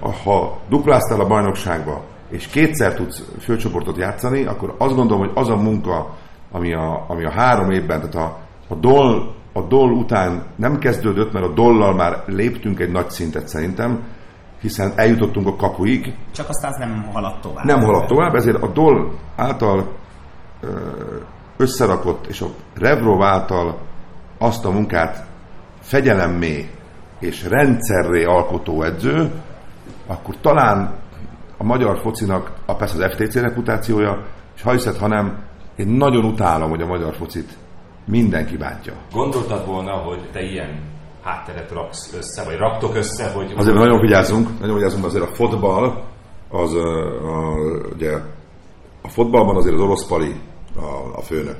ha, ha dupláztál a bajnokságba, és kétszer tudsz főcsoportot játszani, akkor azt gondolom, hogy az a munka, ami a, ami a három évben, tehát a, a dol a dol után nem kezdődött, mert a dollal már léptünk egy nagy szintet szerintem, hiszen eljutottunk a kapuig. Csak aztán nem haladt tovább. Nem haladt tovább, ezért a dol által összerakott, és a Revrov által azt a munkát fegyelemmé és rendszerré alkotó edző, akkor talán a magyar focinak, a persze az FTC reputációja, és ha hiszed, ha nem, én nagyon utálom, hogy a magyar focit mindenki bántja. Gondoltad volna, hogy te ilyen hátteret raksz össze, vagy raktok össze, hogy... Azért nagyon vigyázzunk, nagyon vigyázzunk, azért a fotball, az a, ugye a fotballban azért az orosz pali a, a főnök.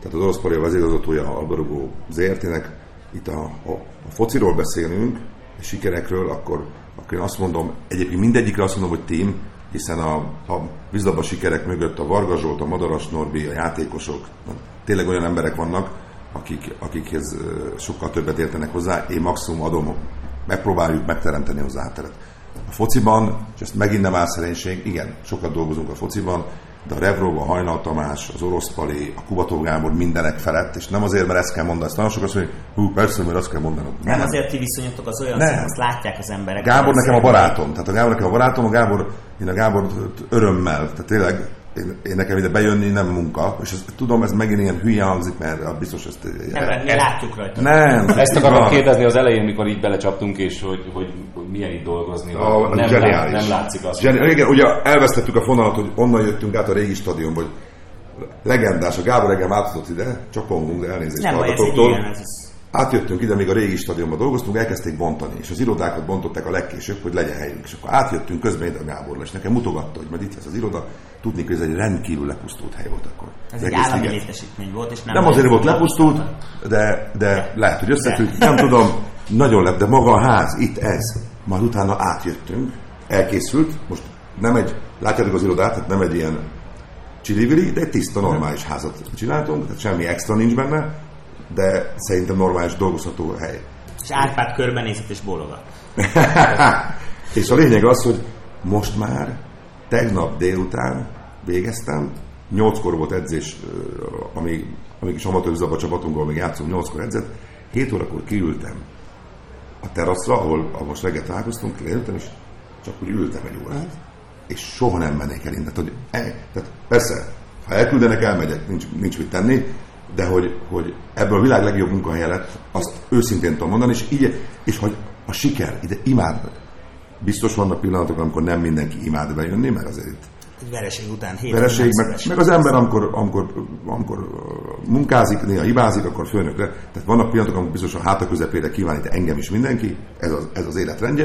Tehát az orosz pali a vezérigazgatója a labdarúgó ZRT-nek. Itt a, a, a fociról beszélünk, a sikerekről, akkor, akkor én azt mondom, egyébként mindegyikre azt mondom, hogy team, hiszen a, a vízlabda sikerek mögött a Varga Zsolt, a Madaras Norbi, a játékosok, tényleg olyan emberek vannak, akik, akikhez sokkal többet értenek hozzá, én maximum adom, megpróbáljuk megteremteni hozzá hátteret. A fociban, és ezt megint nem áll szerénység, igen, sokat dolgozunk a fociban, de a Revrov, a Hajnal Tamás, az Orosz Pali, a Kubató Gábor mindenek felett, és nem azért, mert ezt kell mondani, ezt nagyon sokat hogy hú, persze, mert azt kell mondanom. Nem, nem azért ti viszonyítok az olyan nem. azt látják az emberek. Gábor nekem a barátom, tehát a Gábor nekem a barátom, a Gábor, én a Gábor örömmel, tehát tényleg én, én nekem ide bejönni nem munka, és ezt, tudom, ez megint ilyen hülye hangzik, mert biztos ezt... Nem, el, mi látjuk rajta. Nem. Ezt akarom kérdezni az elején, mikor így belecsaptunk, és hogy, hogy, hogy milyen itt dolgozni. A, nem, lát, nem látszik az. Geni- igen, ugye elvesztettük a fonalat, hogy onnan jöttünk át a régi stadion, hogy legendás, a Gábor engem átadott ide, csapongunk, de elnézést nem, ez egy ilyen, ez átjöttünk ide, még a régi stadionban dolgoztunk, elkezdték bontani, és az irodákat bontották a legkésőbb, hogy legyen helyünk. És akkor átjöttünk közben ide a Gábor, és nekem mutogatta, hogy majd itt lesz az iroda, tudni, hogy ez egy rendkívül lepusztult hely volt akkor. Ez egy állami létesítmény volt, és nem... Nem azért volt lepusztult, de, de lehet, hogy összefügg, nem tudom, nagyon lep, de maga a ház, itt ez, majd utána átjöttünk, elkészült, most nem egy, látjátok az irodát, tehát nem egy ilyen csilivili, de egy tiszta, normális házat csináltunk, tehát semmi extra nincs benne, de szerintem normális dolgozható hely. És Árpád körbenézett és bólogat. és a lényeg az, hogy most már tegnap délután végeztem, nyolckor volt edzés, amíg, amíg is amatőr csapatunkból még játszunk, nyolckor edzett, 7 órakor kiültem a teraszra, ahol, ahol most reggel találkoztunk, leültem, és csak úgy ültem egy órát, és soha nem mennék el innen. Tehát, tehát persze, ha elküldenek, elmegyek, nincs, nincs mit tenni, de hogy, hogy ebből a világ legjobb munkahelye lett, azt őszintén tudom mondani, és, így, és hogy a siker, ide imád, biztos vannak pillanatok, amikor nem mindenki imád bejönni, mert azért itt egy vereség után hét vereség, meg, meg, az ember, amikor, amikor, amikor munkázik, néha hibázik, akkor főnökre. Tehát vannak pillanatok, amikor biztos a háta közepére kívánít engem is mindenki, ez az, ez az életrendje,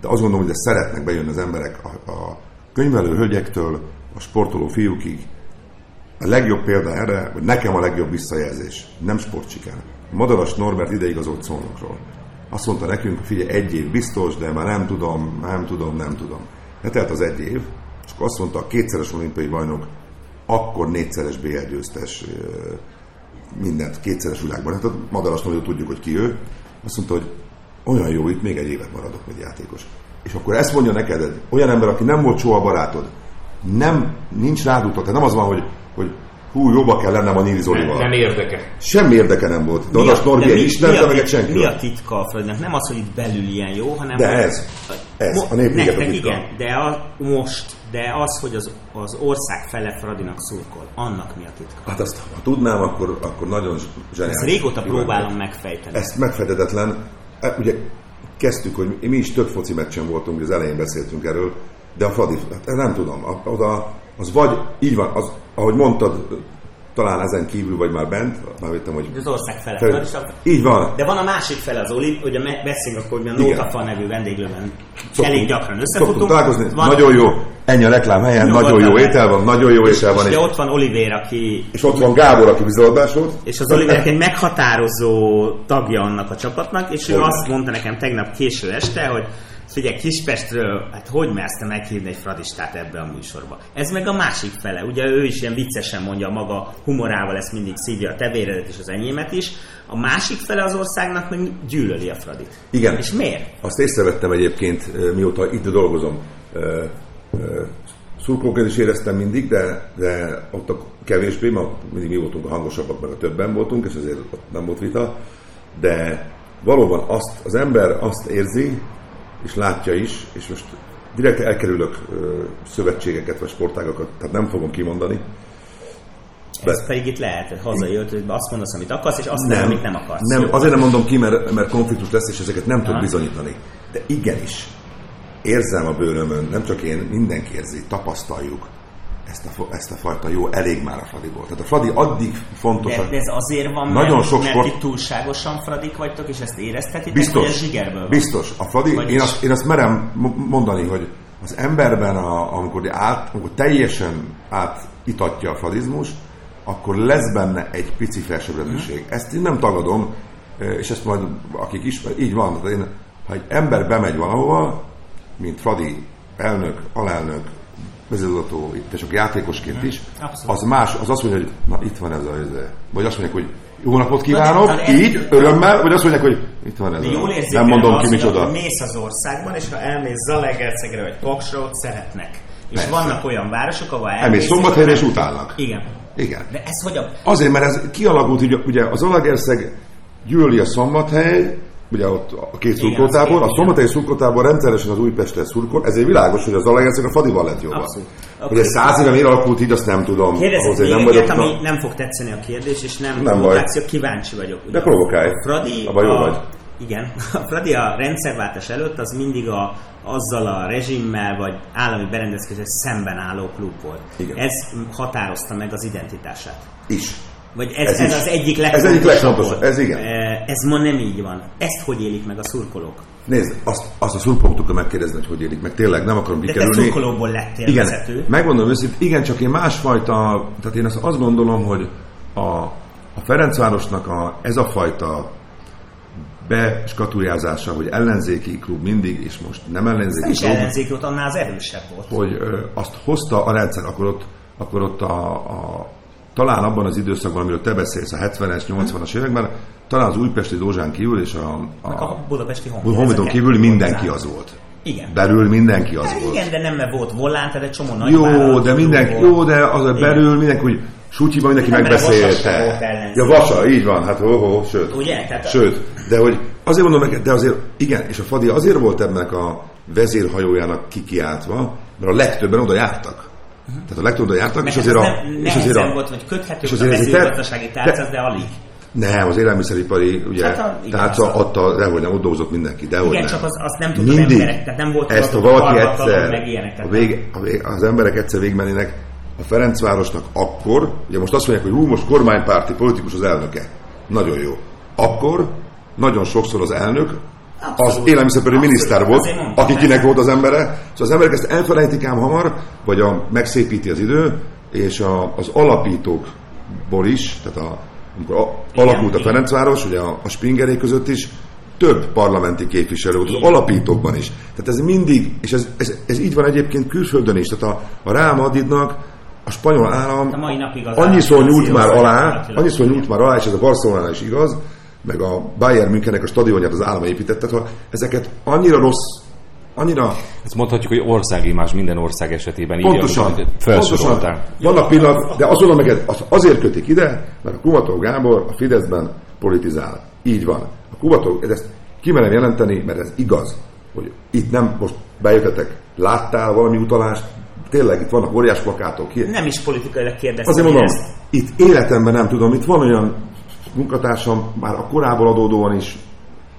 de azt gondolom, hogy ezt szeretnek bejönni az emberek a, a könyvelő hölgyektől, a sportoló fiúkig, a legjobb példa erre, hogy nekem a legjobb visszajelzés, nem sportsiker. Madaras Norbert ideigazolt szónokról. Azt mondta nekünk, figyelj, egy év biztos, de már nem tudom, nem tudom, nem tudom. Letelt az egy év, és azt mondta, a kétszeres olimpiai bajnok, akkor négyszeres BL győztes, mindent, kétszeres világban. Hát a Madaras Norbert tudjuk, hogy ki ő. Azt mondta, hogy olyan jó, itt még egy évet maradok, mint játékos. És akkor ezt mondja neked egy olyan ember, aki nem volt soha barátod, nem, nincs rád utat, tehát nem az van, hogy hogy hú, jobba kell lennem a Nili Zolival. Nem, nem érdeke. Semmi érdeke nem volt. De Adas Norbi egy ismerte meg egy senki. Mi a titka a Fröldnek? Nem az, hogy itt belül ilyen jó, hanem... De ez. Ez. A népvéget a titka. igen, de a, most, de az, hogy az, az ország fele Fradinak szurkol, annak mi a titka? Hát azt, ha tudnám, akkor, akkor nagyon zseniális. Ezt régóta próbálom megfejteni. Ezt megfejtetetlen. E, ugye kezdtük, hogy mi is több foci meccsen voltunk, az elején beszéltünk erről, de a Fradi, hát nem tudom, oda az vagy, így van, az, ahogy mondtad, talán ezen kívül vagy már bent, már vettem, hogy... Az ország fele. Fel, így van. De van a másik fele az Oli, ugye beszélünk akkor, hogy a Notafa nevű vendéglőben elég gyakran összefutunk. találkozni, van, nagyon jó, ennyi a reklám helyen, nagyon jó étel van, nagyon jó étel van. És, és, ott van Oliver, aki... És ott van Gábor, aki bizalodás volt. És az Oliver egy meghatározó tagja annak a csapatnak, és ő azt mondta nekem tegnap késő este, hogy Figyelj, Kispestről, hát hogy merszte meghívni egy fradistát ebbe a műsorba? Ez meg a másik fele. Ugye ő is ilyen viccesen mondja maga humorával, ezt mindig szívja a tevéredet és az enyémet is. A másik fele az országnak meg gyűlöli a Fradit. Igen. És miért? Azt észrevettem egyébként, mióta itt dolgozom. Szurkolóként is éreztem mindig, de, de ott a kevésbé, ma mindig mi voltunk a hangosabbak, meg a többen voltunk, és azért ott nem volt vita, de valóban azt, az ember azt érzi, és látja is, és most direkt elkerülök ö, szövetségeket vagy sportágakat, tehát nem fogom kimondani. Ez pedig itt lehet, hazajött, hogy azt mondasz, amit akarsz, és azt nem, nem amit nem akarsz. Nem, Jó, azért nem mondom ki, mert, mert konfliktus lesz, és ezeket nem tud bizonyítani. De igenis, érzem a bőrömön, nem csak én, mindenki érzi, tapasztaljuk, ezt a, ezt a fajta jó, elég már a Fradiból. Tehát a Fradi addig fontos. De ez azért van, nagyon mert, sok mert sport... túlságosan Fradik vagytok, és ezt éreztetitek, biztos, hogy ez zsigerből van? Biztos. A Fradi, Vagyis... én, azt, én azt merem mondani, hogy az emberben, a, amikor, át, amikor teljesen átitatja a fradizmus, akkor lesz benne egy pici felsőbbrendűség. Hmm. Ezt én nem tagadom, és ezt majd akik ismer, így van, én, ha egy ember bemegy valahova, mint Fradi elnök, alelnök, vezetőzató, és csak játékosként is, Abszolút. az más, az azt mondja, hogy na itt van ez a, ez a vagy azt mondják, hogy jó napot kívánok, na, így, örömmel, vagy azt mondják, hogy itt van ez de jól a... Nem mondom ki micsoda. Mész az országban, és ha elmész Zalegerszegre vagy Paksra, ott szeretnek. És Persze. vannak olyan városok, ahol elmész... Elmész szombathelyre és utálnak. Igen. Igen. De ez hogy a... Azért, mert ez kialakult, hogy ugye az Zalagerszeg gyűlöli a szombathely, ugye ott a két szurkoltábor, a szombathelyi szurkoltábor rendszeresen az Újpestre szurkol, ezért világos, hogy az Zalaegerszeg a Fadival lett jobban. Abszolút. Hogy ez száz éve miért alakult így, azt nem tudom. Kérdezek még nem vagyok, ami nem fog tetszeni a kérdés, és nem, nem provokáció, kíváncsi vagyok. Ugye, De provokálj. Fradi a, jó vagy. Igen, a Fradi a rendszerváltás előtt az mindig a, azzal a rezsimmel vagy állami berendezkedéssel szemben álló klub volt. Igen. Ez határozta meg az identitását. Is. Vagy ez, ez, ez az egyik legfontosabb. Ez egyik legfontosabb, ez igen. Ez ma nem így van. Ezt hogy élik meg a szurkolók? Nézd, azt, azt a szurkolóktól megkérdezni, hogy hogy élik meg. Tényleg nem akarom kikerülni. De te szurkolóból lettél igen, vezető. Megmondom őszintén, igen, csak én másfajta, tehát én azt, azt gondolom, hogy a, a Ferencvárosnak a, ez a fajta beskatujázása, hogy ellenzéki klub mindig, és most nem ellenzéki ez klub. Nem ellenzéki volt, annál az erősebb volt. Hogy ö, azt hozta a rendszer, akkor ott, akkor ott a, a talán abban az időszakban, amiről te beszélsz, a 70-es, 80-as években, talán az újpesti Dózsán kívül és a, a, a budapesti Honvédon kívül mindenki az volt. Igen. Belül mindenki az de volt. Igen, de nem mert volt volán, tehát egy csomó nagy Jó, de mindenki, volt. jó, de az a belül mindenki, hogy Sutyiban mindenki nem megbeszélte. Ja, Vasa, így van, hát oh, oh, sőt. Ugye? Tehát sőt, de hogy azért mondom meg, de azért, igen, és a Fadi azért volt ennek a vezérhajójának kikiáltva, mert a legtöbben oda jártak. Tehát a legtöbb jártak, és azért, a, nem, és azért a... volt, hogy köthető és azért a mezőgazdasági tárcáz, de, de alig. Nem, az élelmiszeripari ugye, hát a, igen, tárca az adta, dehogy nem, ott dolgozott mindenki, dehogy Igen, nem. csak az, azt nem tudta emberek, tehát nem volt ezt, ha valaki egyszer, meg ilyenek, a vég, a vég, az emberek egyszer végigmennének a Ferencvárosnak akkor, ugye most azt mondják, hogy hú, most kormánypárti politikus az elnöke. Nagyon jó. Akkor nagyon sokszor az elnök az élelmiszeripari miniszter volt, aki kinek volt az embere. Szóval az emberek ezt elfelejtik ám hamar, vagy a, megszépíti az idő, és a, az alapítókból is, tehát a, amikor a, alakult a Ferencváros, ugye a, a Spingeré között is, több parlamenti képviselő volt, az alapítókban is. Tehát ez mindig, és ez, ez, ez így van egyébként külföldön is, tehát a, a Real Madridnak a spanyol állam a mai napig az annyiszor nyújt már alá, annyiszor nyújt már alá, és ez a Barcelona is igaz, meg a Bayern Münchennek a stadionját az állam építette, tehát ezeket annyira rossz annyira... Ezt mondhatjuk, hogy országimás minden ország esetében. Pontosan, így, pontosan. Vannak pillanat, de azon meg azért kötik ide, mert a Kubató Gábor a Fideszben politizál. Így van. A Kubató, ezt kimerem jelenteni, mert ez igaz, hogy itt nem most bejöttetek, láttál valami utalást, tényleg itt vannak óriás plakátok. Nem is politikailag kérdeztem. Azért mondom, ezt. itt életemben nem tudom, itt van olyan munkatársam, már a korából adódóan is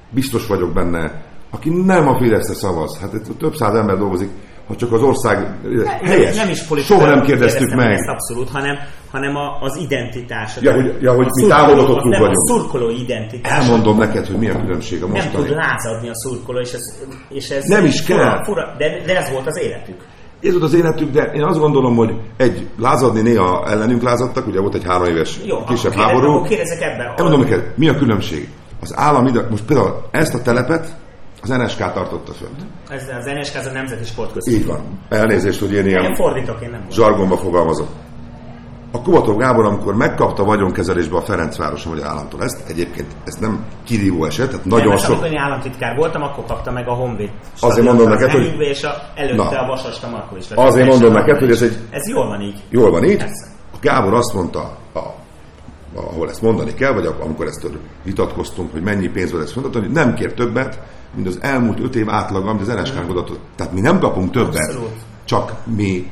biztos vagyok benne, aki nem a Fideszre szavaz, hát itt több száz ember dolgozik, ha csak az ország ne, helyes. Nem, nem is Soha nem kérdeztük meg. Ezt abszolút, hanem, hanem a, az identitás. Ja, hogy, ja, hogy mi támogatott klub vagyunk. A szurkoló identitás. Elmondom neked, hogy mi a különbség a mostani. Nem tud lázadni a szurkoló, és ez, és ez nem is fura, kell. Fura, de, de ez volt az életük. Ez volt az életük, de én azt gondolom, hogy egy lázadni néha ellenünk lázadtak, ugye volt egy három éves Jó, kisebb akkor háború. Akkor kérdezek ebben. Elmondom neked, mi a különbség? Az állam ide, most például ezt a telepet az NSK tartotta fönt. Ez az NSK az a Nemzeti Sportközpont. Így van. Elnézést, hogy én ilyen én fordítok, én nem zsargonba fogalmazok. A Kubatov Gábor, amikor megkapta vagyonkezelésbe a Ferencvároson vagy államtól ezt, egyébként ez nem kirívó eset, tehát nagyon nem, sok... Amikor én államtitkár voltam, akkor kapta meg a Honvéd. Azért mondom neked, hogy... És a, előtte na, a Vasas Tamarko is. Azért mondom neked, hogy ez egy... Ez jól van így. Jól van így. Persze. A Gábor azt mondta, a, ahol ezt mondani kell, vagy amikor ezt vitatkoztunk, hogy mennyi pénzből ezt mondani, hogy nem kér többet, mint az elmúlt öt év átlag, amit az NSK-nak. Tehát mi nem kapunk többet, Abszolút. csak mi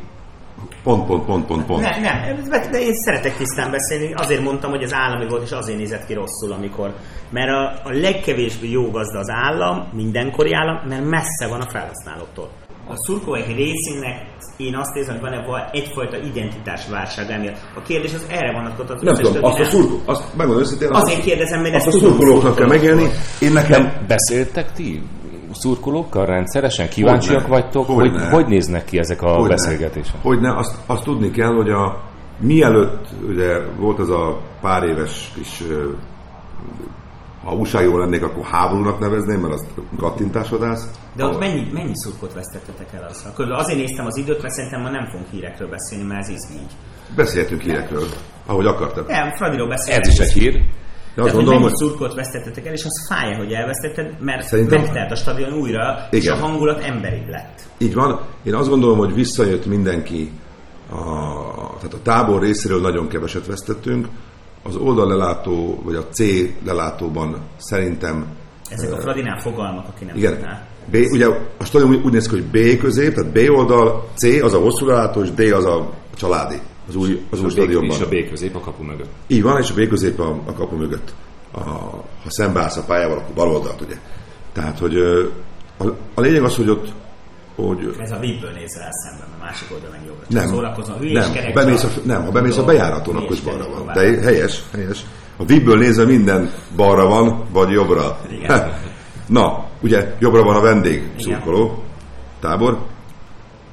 pont, pont, pont, pont, pont. Nem, nem, de én szeretek tisztán beszélni, azért mondtam, hogy az állami volt, és azért nézett ki rosszul, amikor. Mert a, a legkevésbé jó gazda az állam, mindenkori állam, mert messze van a felhasználóktól. A szurkolói részének én azt érzem, hogy van egyfajta identitásválság emiatt. A kérdés az erre vonatkozott. Nem tudom, azt a szurkó, azt megmondom őszintén. Azért kérdezem, mert ezt a szurkolóknak kell megélni. Én nekem... Beszéltek ti szurkolókkal rendszeresen? Kíváncsiak hogyne, vagytok, hogy, hogy hogy néznek ki ezek a hogyne, beszélgetések? Hogyne, azt, azt tudni kell, hogy a mielőtt ugye volt az a pár éves kis ha újságíró lennék, akkor háborúnak nevezném, mert az kattintásodás. De ott mennyi, mennyi szurkot vesztettetek el azzal? Körülbelül azért néztem az időt, mert szerintem ma nem fogunk hírekről beszélni, mert ez így. Beszélhetünk hírekről, ahogy akartad. Nem, Fradiról beszélünk. Ez is egy hír. De azt gondolom, hogy szurkot vesztettetek el, és az fájja, hogy elvesztetted, mert Szerintem... megtelt a stadion újra, Igen. és a hangulat emberi lett. Így van. Én azt gondolom, hogy visszajött mindenki, a, tehát a tábor részéről nagyon keveset vesztettünk, az oldallelátó, vagy a C lelátóban szerintem... Ezek a Fradinál fogalmak, aki nem igen, tudná. B, ugye a stadion úgy, úgy néz ki, hogy B közép, tehát B oldal, C az a hosszú lelátó, és D az a családi az új, az új stadionban. És a B közép a kapu mögött. Így van, és a B közép a, a kapu mögött. A, ha szembeállsz a pályával, akkor bal oldalt, ugye. Tehát, hogy a, a lényeg az, hogy ott hogy... Ez a vízből nézel el szemben, a másik oldal meg jobbra. Nem, nem, ha bemész a, nem, ha bemész a bejáraton, akkor is balra van. De helyes, helyes. A vízből nézve minden balra van, vagy jobbra. Igen. Na, ugye jobbra van a vendég szurkoló tábor,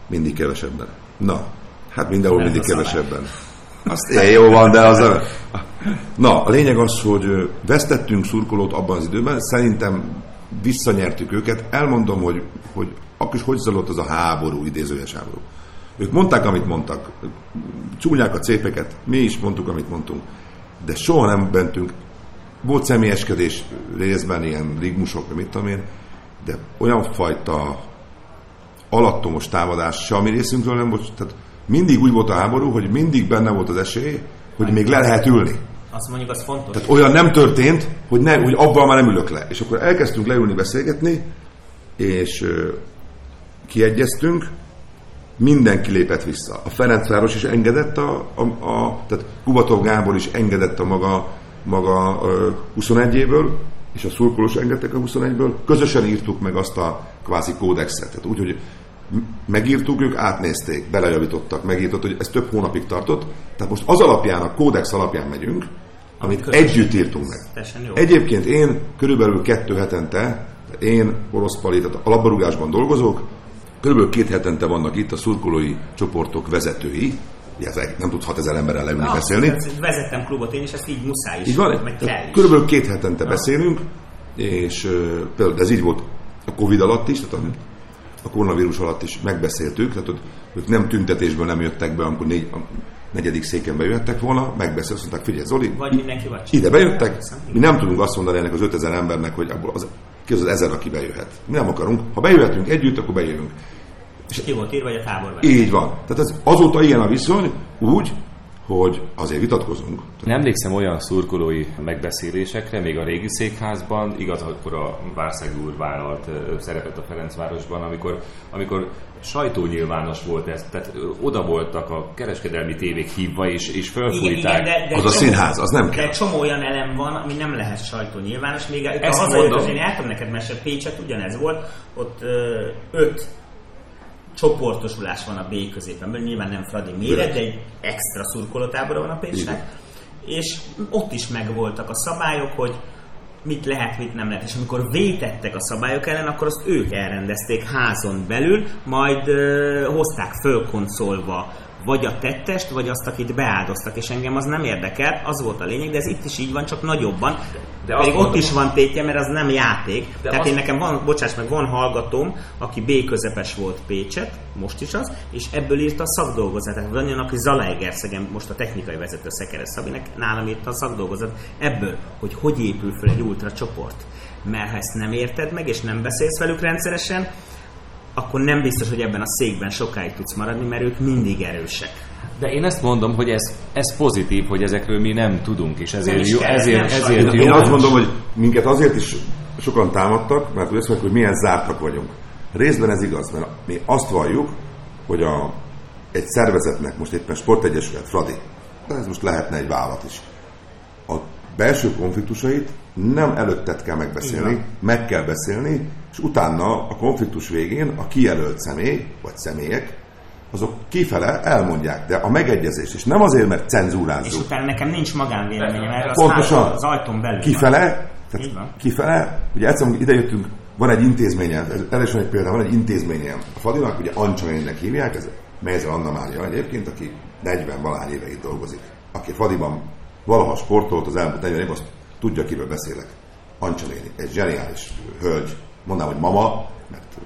mindig kevesebben. Na, Hát mindenhol mindig kevesebben. Azt ilyen jó van, de az a... Na, a lényeg az, hogy vesztettünk szurkolót abban az időben, szerintem visszanyertük őket. Elmondom, hogy, hogy akkor is hogy zajlott az a háború, idézőjes háború. Ők mondták, amit mondtak, csúnyák a cépeket, mi is mondtuk, amit mondtunk, de soha nem bentünk. Volt személyeskedés részben, ilyen rigmusok, mit tudom én, de olyan fajta alattomos támadás se a mi részünkről nem volt, tehát mindig úgy volt a háború, hogy mindig benne volt az esély, hogy még le lehet ülni. Azt mondjuk, az fontos. Tehát olyan nem történt, hogy, ne, hogy abban már nem ülök le. És akkor elkezdtünk leülni, beszélgetni, és ö, kiegyeztünk, mindenki lépett vissza. A Ferencváros is engedett, a, a, a tehát Kubatov Gábor is engedett a maga, maga 21-éből, és a szurkolós engedtek a 21-ből. Közösen írtuk meg azt a kvázi kódexet. Tehát úgy, hogy megírtuk, ők átnézték, belejavítottak, megírtott, hogy ez több hónapig tartott. Tehát most az alapján, a kódex alapján megyünk, amit Közösen. együtt írtunk meg. Egyébként én körülbelül kettő hetente, én orosz pali, tehát a labdarúgásban dolgozok, körülbelül két hetente vannak itt a szurkolói csoportok vezetői, ezek nem tud 6000 emberrel leülni Na, beszélni. Vezettem klubot én, és ezt így muszáj is. Így van, meg kell is. Körülbelül két hetente Na. beszélünk, és például ez így volt a Covid alatt is, tehát a koronavírus alatt is megbeszéltük, tehát ott, ők nem tüntetésből nem jöttek be, amikor négy, a negyedik széken bejöttek volna, megbeszél, azt mondták, figyelj Zoli, vagy mindenki vagy ide bejöttek, mi nem tudunk azt mondani ennek az 5000 embernek, hogy abból az, ki az, az ezer, aki bejöhet. Mi nem akarunk, ha bejöhetünk együtt, akkor bejövünk. És ki volt írva, vagy a táborban? Így van. Tehát ez, azóta ilyen a viszony, úgy, hogy azért vitatkozunk. Nem emlékszem olyan szurkolói megbeszélésekre, még a régi székházban, igaz, akkor a Várszeg úr vállalt szerepet a Ferencvárosban, amikor, amikor sajtónyilvános volt ez, tehát oda voltak a kereskedelmi tévék hívva, és, és felfújták. Igen, igen, de, de az a színház, az nem kell. De csomó olyan elem van, ami nem lehet sajtónyilvános. Még Ezt a hazajött, én el tudom neked mesélni, Pécset ugyanez volt, ott öt csoportosulás van a B középen, nyilván nem Fradi méret, de egy extra szurkolótábora van a Pécsnek, és ott is megvoltak a szabályok, hogy mit lehet, mit nem lehet. És amikor vétettek a szabályok ellen, akkor azt ők elrendezték házon belül, majd ö, hozták fölkoncolva vagy a tettest, vagy azt, akit beáldoztak, és engem az nem érdekel, az volt a lényeg, de ez itt is így van, csak nagyobban. De Pedig ott is van tétje, mert az nem játék. De Tehát én nekem van, bocsáss meg, van hallgatóm, aki B közepes volt Pécset, most is az, és ebből írta a szakdolgozatát. Van olyan, aki Zalaegerszegen, most a technikai vezető Szekeres Szabinek, nálam írta a szakdolgozat ebből, hogy hogy épül fel egy ultra csoport. Mert ha ezt nem érted meg, és nem beszélsz velük rendszeresen, akkor nem biztos, hogy ebben a székben sokáig tudsz maradni, mert ők mindig erősek. De én ezt mondom, hogy ez, ez pozitív, hogy ezekről mi nem tudunk, és ezért jó. Ezért, ezért jó. Én azt mondom, hogy minket azért is sokan támadtak, mert azt mondják, hogy milyen zártak vagyunk. Részben ez igaz, mert mi azt valljuk, hogy a, egy szervezetnek, most éppen sportegyesület, Fradi, de ez most lehetne egy vállalat is, a belső konfliktusait nem előttet kell megbeszélni, Igen. meg kell beszélni, és utána a konfliktus végén a kijelölt személy, vagy személyek, azok kifele elmondják, de a megegyezés, és nem azért, mert cenzúrázzuk. És utána nekem nincs magánvéleményem erre, az Pontosan. az ajtón belül Kifele, tehát kifele, ugye egyszer ide jöttünk, van egy intézménye, ez is van egy példa, van egy intézménye. A Fadinak ugye Ancsanének hívják, ez Mejzer Anna Mária egyébként, aki 40 valány éve itt dolgozik. Aki Fadiban valaha sportolt az elmúlt 40 év, azt tudja, kiről beszélek. Ancsa néni, egy zseniális hölgy, mondanám, hogy mama, mert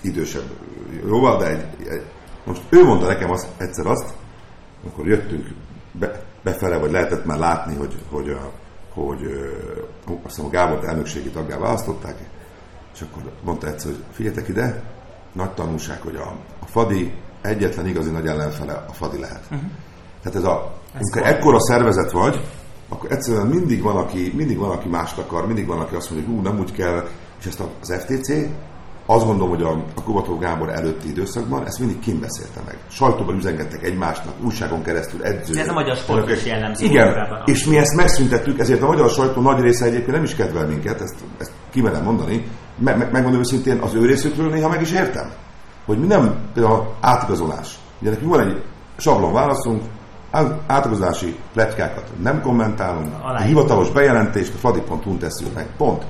idősebb jóval, de egy, egy, most ő mondta nekem azt, egyszer azt, amikor jöttünk be, befele, vagy lehetett már látni, hogy, hogy, a, hogy azt hiszem a Gábor elnökségi taggá választották, és akkor mondta egyszer, hogy figyeljetek ide, nagy tanulság, hogy a, a Fadi egyetlen igazi nagy ellenfele a Fadi lehet. Uh-huh. Tehát ez a, ez amikor ekkora szervezet vagy, akkor egyszerűen mindig van, aki, mindig van, aki mást akar, mindig van, aki azt mondja, hogy hú, nem úgy kell, és ezt az FTC, azt gondolom, hogy a, a Kubató Gábor előtti időszakban ezt mindig kim beszélte meg. Sajtóban üzengettek egymásnak, újságon keresztül edző. Ez a magyar sport is jellemző. Igen, és mi ezt megszüntettük, ezért a magyar sajtó nagy része egyébként nem is kedvel minket, ezt, ezt kimerem mondani. Me, me, megmondom őszintén, az ő részükről néha meg is értem. Hogy mi nem, például átigazolás. Ugye nekünk van egy sablon válaszunk, átigazolási pletykákat nem kommentálunk, a hivatalos bejelentést a fadi.hu-n tesszük meg. Pont.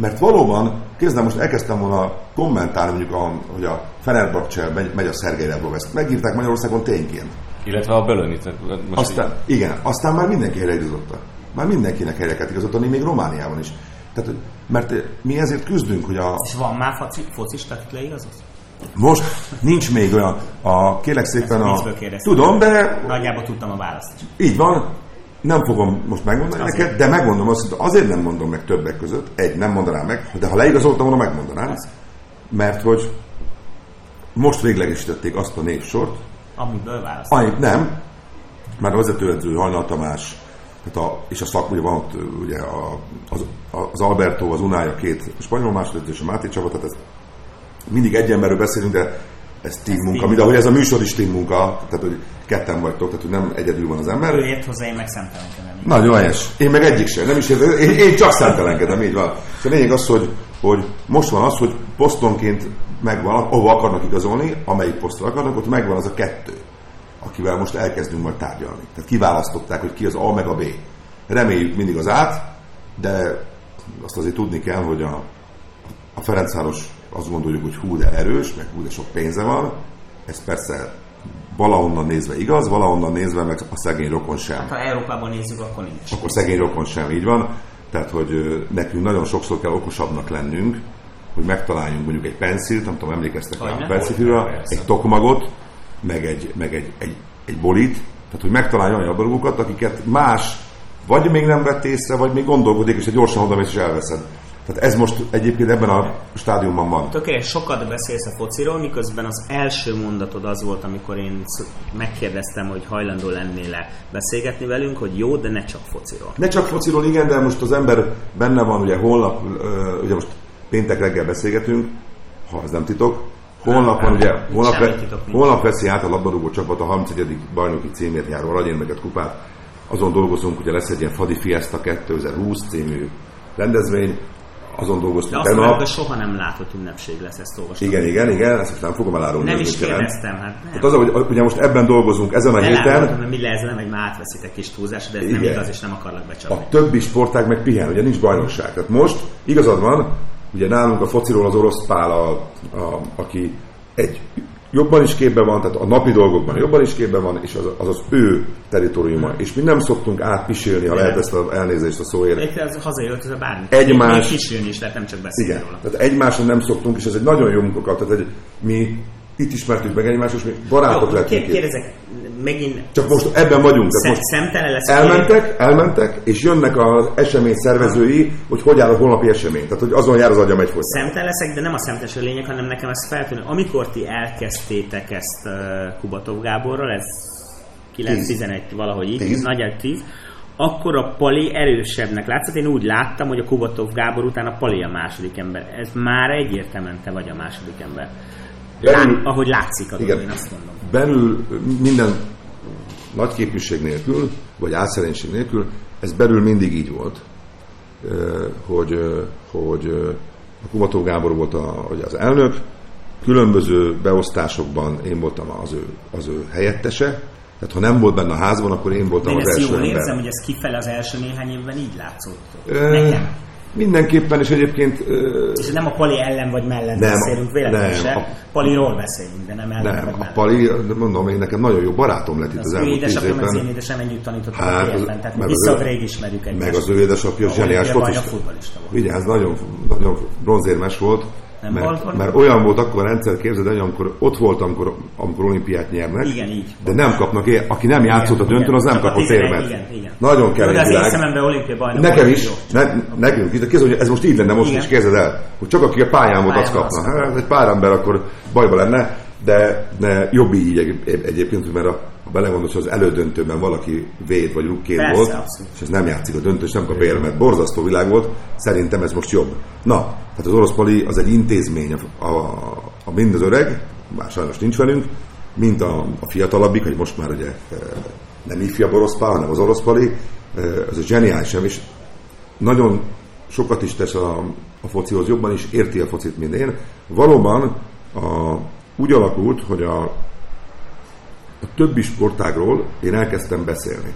Mert valóban, kezdem most elkezdtem volna kommentálni, mondjuk, a, hogy a Fenerbahce megy, megy a Szergei Rebrov, ezt megírták Magyarországon tényként. Illetve a Bölönit. Aztán, így... igen, aztán már mindenki helyre igazotta. Már mindenkinek helyre kell igazolni, még Romániában is. Tehát, mert mi ezért küzdünk, hogy a... És van már foci, focista, akit leigazolsz? Most nincs még olyan, a, kérlek szépen a... Tudom, de... Nagyjából tudtam a választ. Így van, nem fogom most megmondani azért. neked, de megmondom azt, hogy azért nem mondom meg többek között. Egy, nem mondanám meg, de ha leigazoltam volna, megmondanám. Mert hogy most véglegesítették azt a névsort. Amiből választottak. Amit nem, mert a vezetőedző Hajnal Tamás, tehát a, és a szak, ugye van ott ugye a, az, az Alberto, az Unája két spanyol másodedző és a Máté Csaba, tehát ez mindig egy emberről beszélünk, de ez team munka, mint ahogy ez a műsor is team munka, tehát hogy ketten vagytok, tehát hogy nem egyedül van az ember. Ő ért hozzá, én meg szemtelenkedem. Nagyon helyes. Én meg egyik sem, nem is értem. Én, én csak szemtelenkedem, így van. A lényeg az, hogy, hogy most van az, hogy posztonként megvan, ahova akarnak igazolni, amelyik posztra akarnak, ott megvan az a kettő, akivel most elkezdünk majd tárgyalni. Tehát kiválasztották, hogy ki az A meg a B. Reméljük mindig az át, de azt azért tudni kell, hogy a, a Ferencváros azt gondoljuk, hogy hú, de erős, meg hú, de sok pénze van. Ez persze valahonnan nézve igaz, valahonnan nézve meg a szegény rokon sem. Hát, ha Európában nézzük, akkor nincs. Akkor szegény rokon sem, így van. Tehát, hogy nekünk nagyon sokszor kell okosabbnak lennünk, hogy megtaláljunk mondjuk egy penszilt, nem tudom, emlékeztek a penszilfűre, egy tokmagot, meg egy, meg egy, egy, egy bolit, tehát, hogy megtaláljon olyan dolgokat, akiket más vagy még nem vett észre, vagy még gondolkodik, és egy gyorsan oda és elveszed. Tehát ez most egyébként ebben a stádiumban van. Tökéletes, sokat beszélsz a fociról, miközben az első mondatod az volt, amikor én megkérdeztem, hogy hajlandó lennél-e beszélgetni velünk, hogy jó, de ne csak fociról. Ne csak fociról, igen, de most az ember benne van, ugye holnap, ugye most péntek reggel beszélgetünk, ha ez nem titok, Holnap van, ugye, holnap, ve, holnap veszi át a labdarúgó csapat a 31. bajnoki címért járó Ragyén kupát. Azon dolgozunk, ugye lesz egy ilyen Fadi Fiesta 2020 című rendezvény, azon dolgoztunk. De azt mondom, hogy soha nem látott ünnepség lesz, ezt olvastam. Igen, igen, igen, ezt most nem fogom elárulni. Nem is kérdeztem, hát nem. Hát az, hogy ugye most ebben dolgozunk ezen a héten. Nem, mi lesz, nem, hogy már átveszitek kis túlzás, de ez igen. nem igaz, és nem akarlak becsapni. A többi sportág meg pihen, ugye nincs bajnokság. Tehát most igazad van, ugye nálunk a fociról az orosz pál, a, a, aki egy jobban is képben van, tehát a napi dolgokban jobban is képben van, és az az, az ő teritoriuma. Hmm. És mi nem szoktunk átpisélni, ha lehet ezt az elnézést a szóért. Egy az hazajött, ez a bármi. Egymás... Még is lehet, nem csak beszélni Igen, róla. tehát egymáson nem szoktunk, és ez egy nagyon jó munka, tehát egy, mi itt ismertük meg egymást, és mi barátok Jó, lettünk. Kérdezek, megint... Csak most ebben vagyunk. Szem, most szemtelen lesz. Elmentek, én... elmentek, és jönnek az esemény szervezői, hogy hogy áll a holnapi esemény. Tehát, hogy azon jár az agyam egy Szemtelen leszek, de nem a szemtes a lényeg, hanem nekem ez feltűnő. Amikor ti elkezdtétek ezt uh, Kubatov Gáborral, ez 9-11 valahogy így, nagyjából 10, akkor a Pali erősebbnek látszott. Én úgy láttam, hogy a Kubatov Gábor után a Pali a második ember. Ez már egyértelműen te vagy a második ember. Belül, Lát, ahogy látszik a dolog, igen, én azt mondom. Belül minden nagy képűség nélkül, vagy álszerénység nélkül, ez belül mindig így volt, hogy, hogy a Kubató Gábor volt a, hogy az elnök, különböző beosztásokban én voltam az ő, az ő helyettese, tehát ha nem volt benne a házban, akkor én voltam én az első ember. Én érzem, hogy ez kifele az első néhány évben így látszott. Nekem. Mindenképpen, és egyébként... És nem a Pali ellen vagy mellett nem, beszélünk véletlenül se. A, Paliról beszélünk, de nem ellen Nem, vagy a Pali, mondom, én nekem nagyon jó barátom lett itt az, az elmúlt tíz évben. Az én édesem együtt tanított hát, a PFN, tehát visszagrég ismerjük egymást. Meg az ő édesapja zseniás focista. Vigyázz, nagyon, nagyon bronzérmes volt nem mert, mert olyan volt akkor a rendszer, képzeld hogy amikor ott volt, amikor, amikor olimpiát nyernek, igen, így. de nem kapnak ér, aki nem játszott a döntőn, az nem kapott érmet. Igen, igen. Nagyon kemény világ. De az én szememben olimpia bajnok. Nekem is, ne, nekünk is, de képzeld, hogy ez most így lenne most igen. is, képzeld el, hogy csak aki a pályán volt, az kapna. Hát, egy pár ember akkor bajba lenne, de, de jobb így egyébként, mert a, ha belegondolsz, hogy az elődöntőben valaki véd vagy rukkén volt, abszolút. és ez nem játszik a döntő, és nem kap érmet, borzasztó világ volt, szerintem ez most jobb. Na, hát az orosz pali az egy intézmény, a, a, a mind az öreg, már sajnos nincs velünk, mint a, a fiatalabbik, hogy most már ugye e, nem ifjabb orosz pál, hanem az orosz pali, ez a zseniális, és nagyon sokat is tesz a, a focihoz, jobban is érti a focit, mint én. Valóban a, úgy alakult, hogy a, a többi sportágról én elkezdtem beszélni.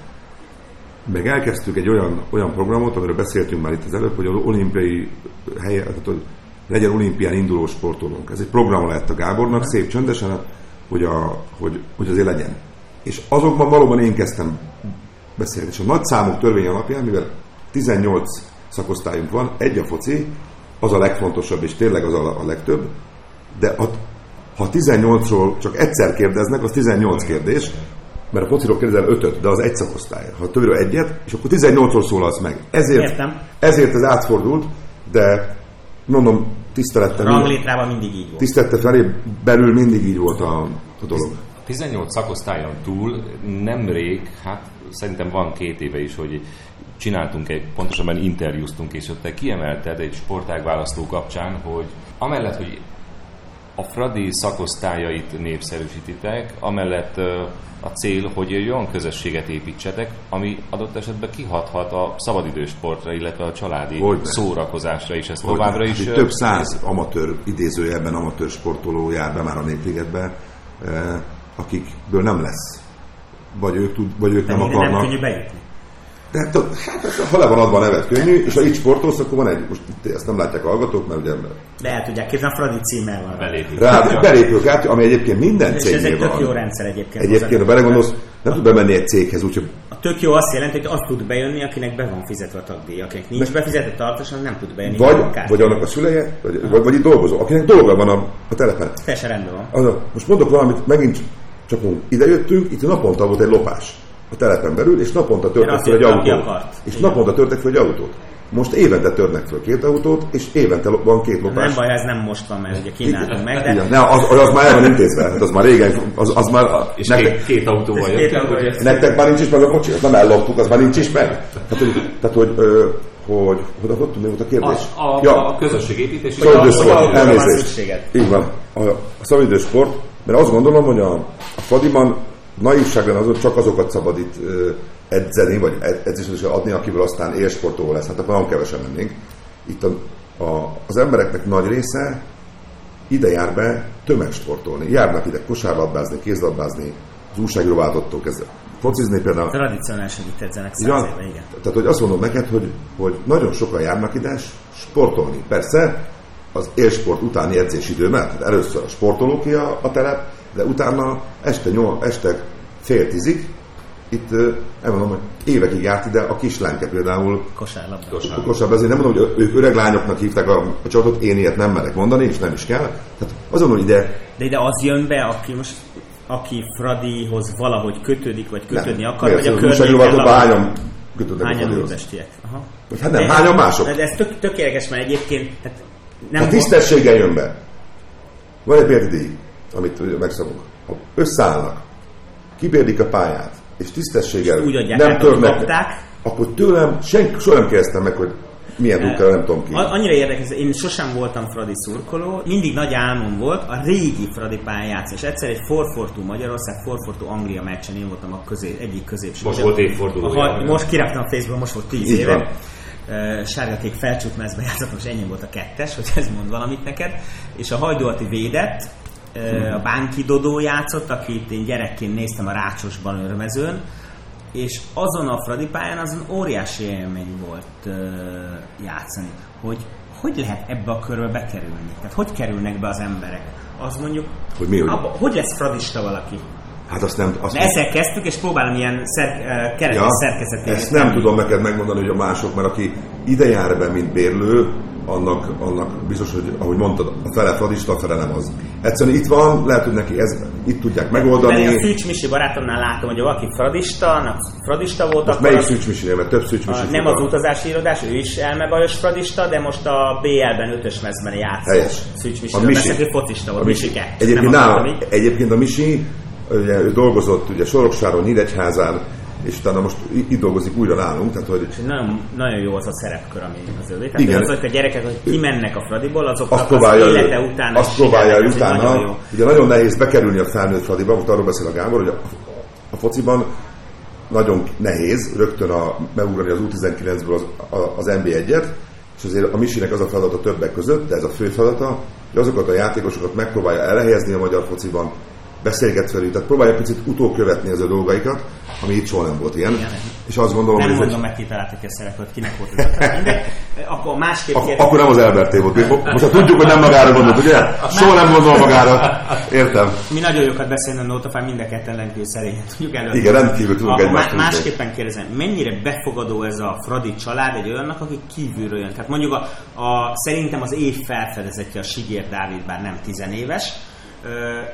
Meg elkezdtük egy olyan, olyan programot, amiről beszéltünk már itt az előbb, hogy az olimpiai helye, tehát hogy legyen olimpián induló sportolónk. Ez egy program lett a Gábornak, szép csöndesen, hogy, a, hogy, hogy azért legyen. És azokban valóban én kezdtem beszélni. És a nagy számok törvény alapján, mivel 18 szakosztályunk van, egy a foci, az a legfontosabb, és tényleg az a, a legtöbb, de a, ha 18-ról csak egyszer kérdeznek, az 18 kérdés, mert a fociról kérdezel 5 de az egy szakosztály. Ha többről egyet, és akkor 18-ról szólalsz meg. Ezért, Értem. ezért ez átfordult, de mondom, tisztelettel. Ranglétrában mindig így volt. Tisztelete felé belül mindig így volt a, a dolog. A 18 szakosztályon túl nemrég, hát szerintem van két éve is, hogy csináltunk egy, pontosabban interjúztunk, és ott te kiemelted egy sportágválasztó kapcsán, hogy amellett, hogy a Fradi szakosztályait népszerűsítitek, amellett a cél, hogy egy olyan közösséget építsetek, ami adott esetben kihathat a szabadidősportra, illetve a családi Hogyne. szórakozásra is. Ez Hogyne. továbbra is... Több száz amatőr, idézőjelben amatőr sportoló jár be már a Népligetbe, akikből nem lesz. Vagy ők, tud, vagy ők nem akarnak. Nem bejutni. Tehát, hát, ha le van adva a nevet könnyű, és ha így sportolsz, akkor van egy, most ezt nem látják a hallgatók, mert ugye... De el tudják képzelni, Fradi címmel van. Belépő. Rá, belépőkártya, ami egyébként minden cégnél van. És ez egy tök jó rendszer egyébként. Egyébként, ha belegondolsz, nem tud bemenni egy céghez, úgyhogy... A tök jó azt jelenti, hogy azt tud bejönni, akinek be van fizetve a tagdíj. Akinek nincs befizetve tartósan, nem tud bejönni. Vagy, vagy annak a szüleje, vagy, vagy, vagy itt dolgozó, akinek dolga van a, a telepen. Teljesen rendben van. Az, most mondok valamit, megint csak ide jöttünk, itt naponta volt egy lopás a telepen belül, és naponta törtek fel egy autót. És Igen. naponta törtek fel egy autót. Most évente törnek fel két autót, és évente van két lopás. Nem baj, ez nem most van, mert ugye kínáltunk meg, de... Igen, ne, az, az, már el van intézve, hát az már régen, az, az már... És nektek, két, két autóval jöttek, Nektek már nincs is meg a kocsi, nem elloptuk, az már nincs is meg. Tehát, hogy, tehát, hogy ö, hogy, hogy ott tudni, volt a kérdés? A, a, ja. a közösségépítés. Szabadidősport, elnézést. Így van. A, a szabadidősport, mert azt gondolom, hogy a, a Fadiban naívság lenne azon, csak azokat szabad itt edzeni, vagy edzésre adni, akiből aztán élsportoló lesz. Hát akkor nagyon kevesen mennénk. Itt a a, az embereknek nagy része ide jár be tömegsportolni. Járnak ide kosárlabdázni, kézlabdázni, az újságíró váltottól kezdve focizni például. Tradicionálisan itt edzenek száz ja, éve, igen. Tehát, hogy azt mondom neked, hogy, hogy nagyon sokan járnak ide sportolni. Persze, az élsport utáni edzésidőben, tehát először a sportolók a, a terep, de utána este, nyol, este fél tízig, itt elmondom, hogy évekig járt ide a kislánke például. Kosárlabda. Kosárlabda. Kosárlabda. Nem mondom, hogy ők öreg lányoknak hívták a, a csapatot, én ilyet nem merek mondani, és nem is kell. Tehát azon, hogy ide... De ide az jön be, aki most aki Fradihoz valahogy kötődik, vagy kötődni nem. akar, vagy a környéken hányan kötődnek hányan a Fradihoz? Aha. Hát nem, de, hányan mások? De ez tök, tökéletes, mert egyébként tehát nem a tisztességgel jön be. Van egy példadíj, amit megszabunk. Ha összeállnak, kibérdik a pályát, és tisztességgel nem törnek, akkor tőlem senki soha nem kérdeztem meg, hogy milyen dúkkal, nem tudom ki. Annyira érdekes, én sosem voltam Fradi szurkoló, mindig nagy álmom volt a régi Fradi pályán játszani, és egyszer egy Forfortú Magyarország, Forfortú Anglia meccsen én voltam a közé, egyik középső. Most volt évfordulója. Most kiraktam a Facebookon, most volt 10 éve. Van sárga-kék felcsútmezbe játszottam, és ennyi volt a kettes, hogy ez mond valamit neked. És a Hajdolti védett, a Bánki Dodó játszott, akit én gyerekként néztem a Rácsosban örmezőn, és azon a Fradi pályán azon óriási élmény volt játszani, hogy hogy lehet ebbe a körbe bekerülni? Tehát hogy kerülnek be az emberek? Az mondjuk, hogy, mi, hogy? Abba, hogy lesz fradista valaki? Hát azt nem... Azt nem. ezzel kezdtük, és próbálom ilyen szer, keretes ja, szerkezetét. Ezt nem tudom neked megmondani, hogy a mások, mert aki ide jár be, mint bérlő, annak, annak biztos, hogy ahogy mondtad, a fele fradista, a fele nem az. Egyszerűen itt van, lehet, hogy neki ez, itt tudják megoldani. Mert a Szűcs Misi barátomnál látom, hogy valaki fradista, na, fradista volt. Most melyik Szűcs Misi, mert több Szűcs Misi. Nem az utazási irodás, ő is elmebajos fradista, de most a BL-ben ötös mezben játszó Szűcs Misi. A Misi. Beszélek, focista volt, a Misi. Egyébként, nálam, egyébként a Misi, ugye, ő dolgozott ugye Soroksáron, Nyíregyházán, és utána most itt dolgozik újra nálunk. Tehát, hogy... nagyon, nagyon jó az a szerepkör, ami az övé. Tehát Igen. azok a gyerekek, hogy kimennek a Fradiból, azoknak azt próbálja, az élete után azt próbálja ő, utána. Nagyon jó. Ugye nagyon nehéz bekerülni a felnőtt Fradiba, most arról beszél a Gábor, hogy a, a fociban nagyon nehéz rögtön a, megugrani az U19-ből az, az NB1-et, és azért a Misinek az a feladata többek között, de ez a fő feladata, hogy azokat a játékosokat megpróbálja elhelyezni a magyar fociban, beszélget velük, tehát próbálja picit utókövetni az a dolgaikat, ami itt soha nem volt ilyen. Igen. És azt gondolom, nem hogy mondom egy... meg kitaláltak a szerepet, kinek volt ez a Akkor másképp Ak- Akkor nem az Elberté volt. Most ha tudjuk, hogy nem magára gondolt, ugye? Soha nem gondol magára. Értem. Mi nagyon jókat beszélni a Notafán, mind a ketten rendkívül szerényen tudjuk előtt. Igen, rendkívül tudunk egymást. Másképpen kérdezem, mennyire befogadó ez a Fradi család egy olyannak, aki kívülről jön? Tehát mondjuk a, a szerintem az év felfedezetje a Sigér Dávid, bár nem tizenéves,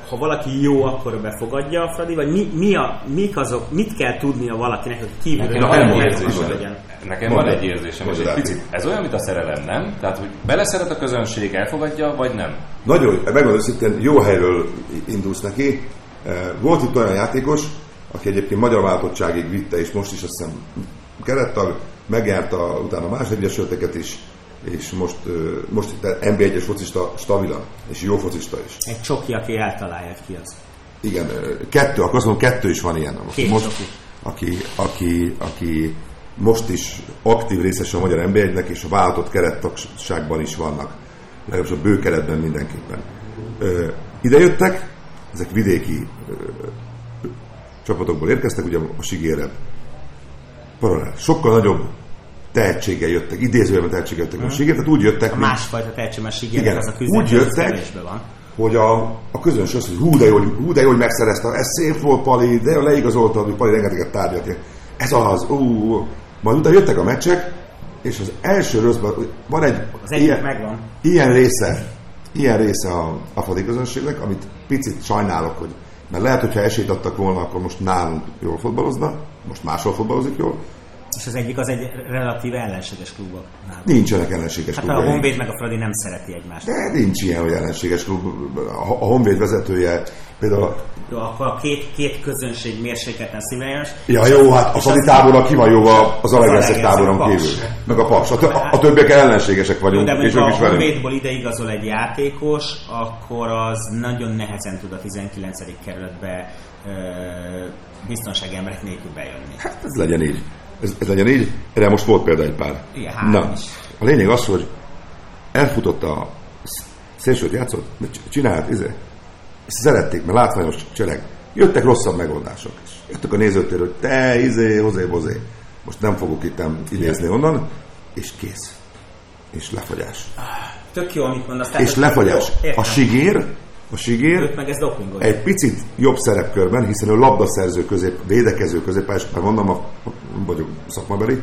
ha valaki jó, akkor befogadja a Fradi, vagy mi, mi a, mik azok, mit kell tudnia valakinek, hogy kívülről nekem van érzésem, nekem van egy érzésem, hogy egy picit, ez olyan, mint a szerelem, nem? Tehát, hogy beleszeret a közönség, elfogadja, vagy nem? Nagyon, megmondom őszintén, jó helyről indulsz neki. Volt itt olyan játékos, aki egyébként magyar váltottságig vitte, és most is azt hiszem kerettag, megjárta utána más egyesületeket is, és most, most NB1-es focista stabilan, és jó focista is. Egy csoki, aki eltalálja ki az. Igen, kettő, akkor azt mondom, kettő is van ilyen. Most, Két most, Aki, aki, aki most is aktív részes a magyar NB1-nek, és a váltott kerettagságban is vannak. Legalábbis a bő keretben mindenképpen. Ide jöttek, ezek vidéki csapatokból érkeztek, ugye a Sigére. Paralel. Sokkal nagyobb tehetséggel jöttek, idézőjelben tehetséggel jöttek a Sigér, tehát úgy jöttek... A másfajta tehetség, mert Sigér az a küzdelem, úgy jöttek, van. hogy a, a közönség azt, hogy hú de, jó, hú, de jó, hogy megszerezte, ez szép volt Pali, de jó, leigazolta, hogy Pali rengeteget tárgyalt. Ez az, ú, majd utána jöttek a meccsek, és az első röszben van egy az ilyen, megvan. ilyen része, ilyen része a, a fadi közönségnek, amit picit sajnálok, hogy mert lehet, hogyha esélyt adtak volna, akkor most nálunk jól fotbalozna, most máshol fotbalozik jól, és az egyik az egy relatív ellenséges klubok. Nincsenek ellenséges hát klubok. a Honvéd meg a Fradi nem szereti egymást. De nincs ilyen, hogy ellenséges klub. A Honvéd vezetője például... Jó, akkor a két, két közönség mérsékleten színvonalás. Ja, jó, hát a Fradi tábora ki van jó az Alegreszek táboron kívül. Meg a Paks. A, a, a többiek ellenségesek vagyunk. De és ha a Honvédból ide igazol egy játékos, akkor az nagyon nehezen tud a 19. kerületbe biztonsági emberek nélkül bejönni. Hát ez legyen így ez, ez legyen így. Erre most volt példa egy pár. Igen, Na, is. a lényeg az, hogy elfutott a szélsőt játszott, csinált, izé, szerették, mert látványos csereg. Jöttek rosszabb megoldások. És jöttek a nézőtér, hogy te, izé, hozé, hozé. Most nem fogok itt idézni onnan, és kész. És lefagyás. Tök jó, amit mondasz. És lefagyás. A sigér, a sigér meg ez egy picit jobb szerepkörben, hiszen ő labdaszerző közép, védekező középpályás, már mondom, a, vagyok szakmabeli,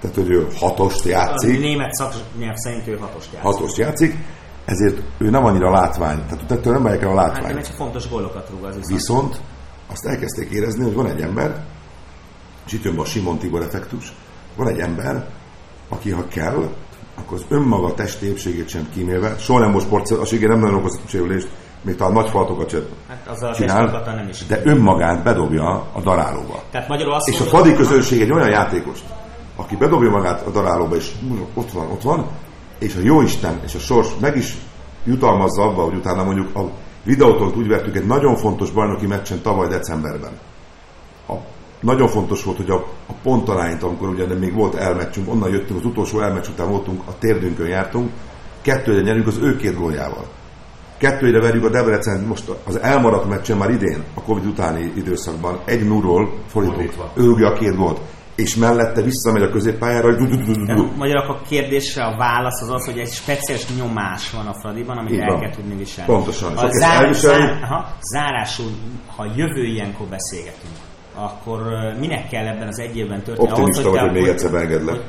tehát hogy ő hatost játszik. A német szaknyelv szerint ő hatost játszik. Hatost játszik, ezért ő nem annyira látvány, tehát ettől nem várják el a látvány. Hát, fontos gólokat rúg az viszont. Viszont azt elkezdték érezni, hogy van egy ember, és itt jön a Simon Tibor effektus, van egy ember, aki ha kell, akkor az önmaga testi épségét sem kímélve, soha nem most sport, a nem nagyon okoz sérülést, még talán nagy faltokat hát csinál, nem is de önmagát bedobja a darálóba. Tehát magyarul azt és a fadi közönség egy olyan játékos, aki bedobja magát a darálóba, és ott van, ott van, és a Jóisten és a sors meg is jutalmazza abba, hogy utána mondjuk a videótól úgy vettük egy nagyon fontos bajnoki meccsen tavaly decemberben. A, nagyon fontos volt, hogy a, a pontalányt, amikor ugye még volt elmeccsünk, onnan jöttünk, az utolsó elmeccs után voltunk, a térdünkön jártunk, kettőre nyerünk az ő két góljával. Kettőre verjük a Debrecen most az elmaradt meccsen már idén, a Covid utáni időszakban, egy nullról fordítva. Ő a két gólt és mellette visszamegy a középpályára. Magyarul a kérdésre a válasz az az, hogy egy speciális nyomás van a Fradiban, amit el kell tudni viselni. Pontosan. A zár, zár, aha, zárásul, ha jövő ilyenkor beszélgetünk, akkor minek kell ebben az egy évben történni? Optimista ahhoz, hogy, vagy, hogy még egyszer beengedlek.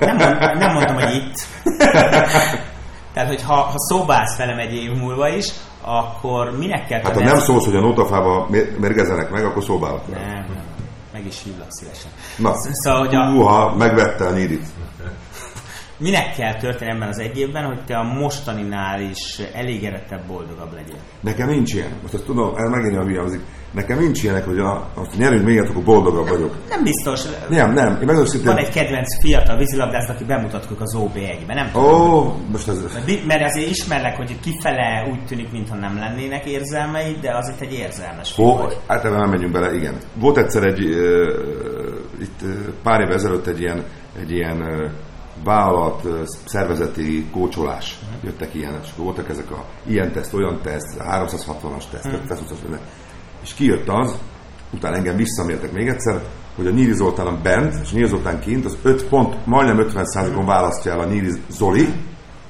Nem, nem mondtam, hogy itt. Tehát, hogy ha, ha szobálsz velem egy év múlva is, akkor minek kell... Hát ha nem szólsz, hogy a notafába mérgezenek meg, akkor szobálok. Nem, nem meg is hívlak szívesen. Na, szóval, hogy a... Uha, megvette a nyírit. Minek kell történni ebben az egy évben, hogy te a mostaninál is elégedettebb, boldogabb legyél? Nekem nincs ilyen. Most azt tudom, ez megint a hülyezik. Nekem nincs ilyenek, hogy a, azt nyerünk még akkor boldogabb vagyok. Nem biztos. Nem, nem. Én megmondom, Van egy kedvenc fiatal vízilabdász, aki bemutatkozik az OB1-be, nem tudom. Ó, most ez... Mert azért ismerlek, hogy kifele úgy tűnik, mintha nem lennének érzelmei, de az itt egy érzelmes Ó, általában nem megyünk bele, igen. Volt egyszer egy, uh, itt uh, pár év ezelőtt egy ilyen, egy ilyen uh, vállalat szervezeti kócsolás. Uh-huh. Jöttek ilyenek, és voltak ezek a ilyen teszt, olyan teszt, 360-as teszt, uh-huh. teszt, és kijött az, utána engem visszamértek még egyszer, hogy a Nyíri Zoltán bent, és Nyíri Zoltán kint, az 5 pont, majdnem 50 on választja el a Nyíri Zoli,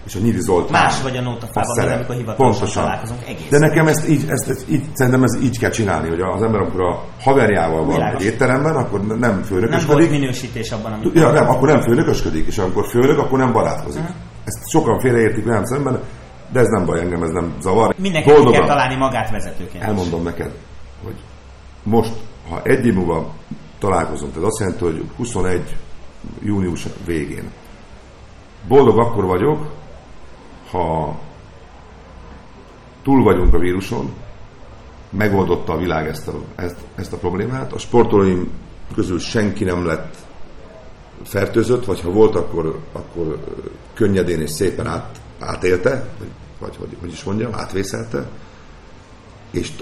és a Nyíri Zoltán. Más vagy a nótafában, mint amikor hivatalosan Pontosan. találkozunk egész. De nekem ezt így, ezt, ezt így, szerintem ez így kell csinálni, hogy az ember, amikor a haverjával van egy étteremben, akkor nem főnökösködik. Nem volt minősítés abban, amit... Ja, nem, akkor nem főnökösködik, és amikor főnök, akkor nem barátkozik. Uh-huh. Ezt sokan félreértik velem szemben, de ez nem baj, engem ez nem zavar. Mindenki kell találni magát vezetőként. Elmondom neked, hogy most, ha egy év múlva találkozom, tehát azt jelenti, hogy 21 június végén. Boldog akkor vagyok, ha túl vagyunk a víruson, megoldotta a világ ezt a, ezt, ezt a problémát. A sportolóim közül senki nem lett fertőzött, vagy ha volt, akkor, akkor könnyedén és szépen át, átélte, vagy, vagy hogy, hogy is mondjam, átvészelte. És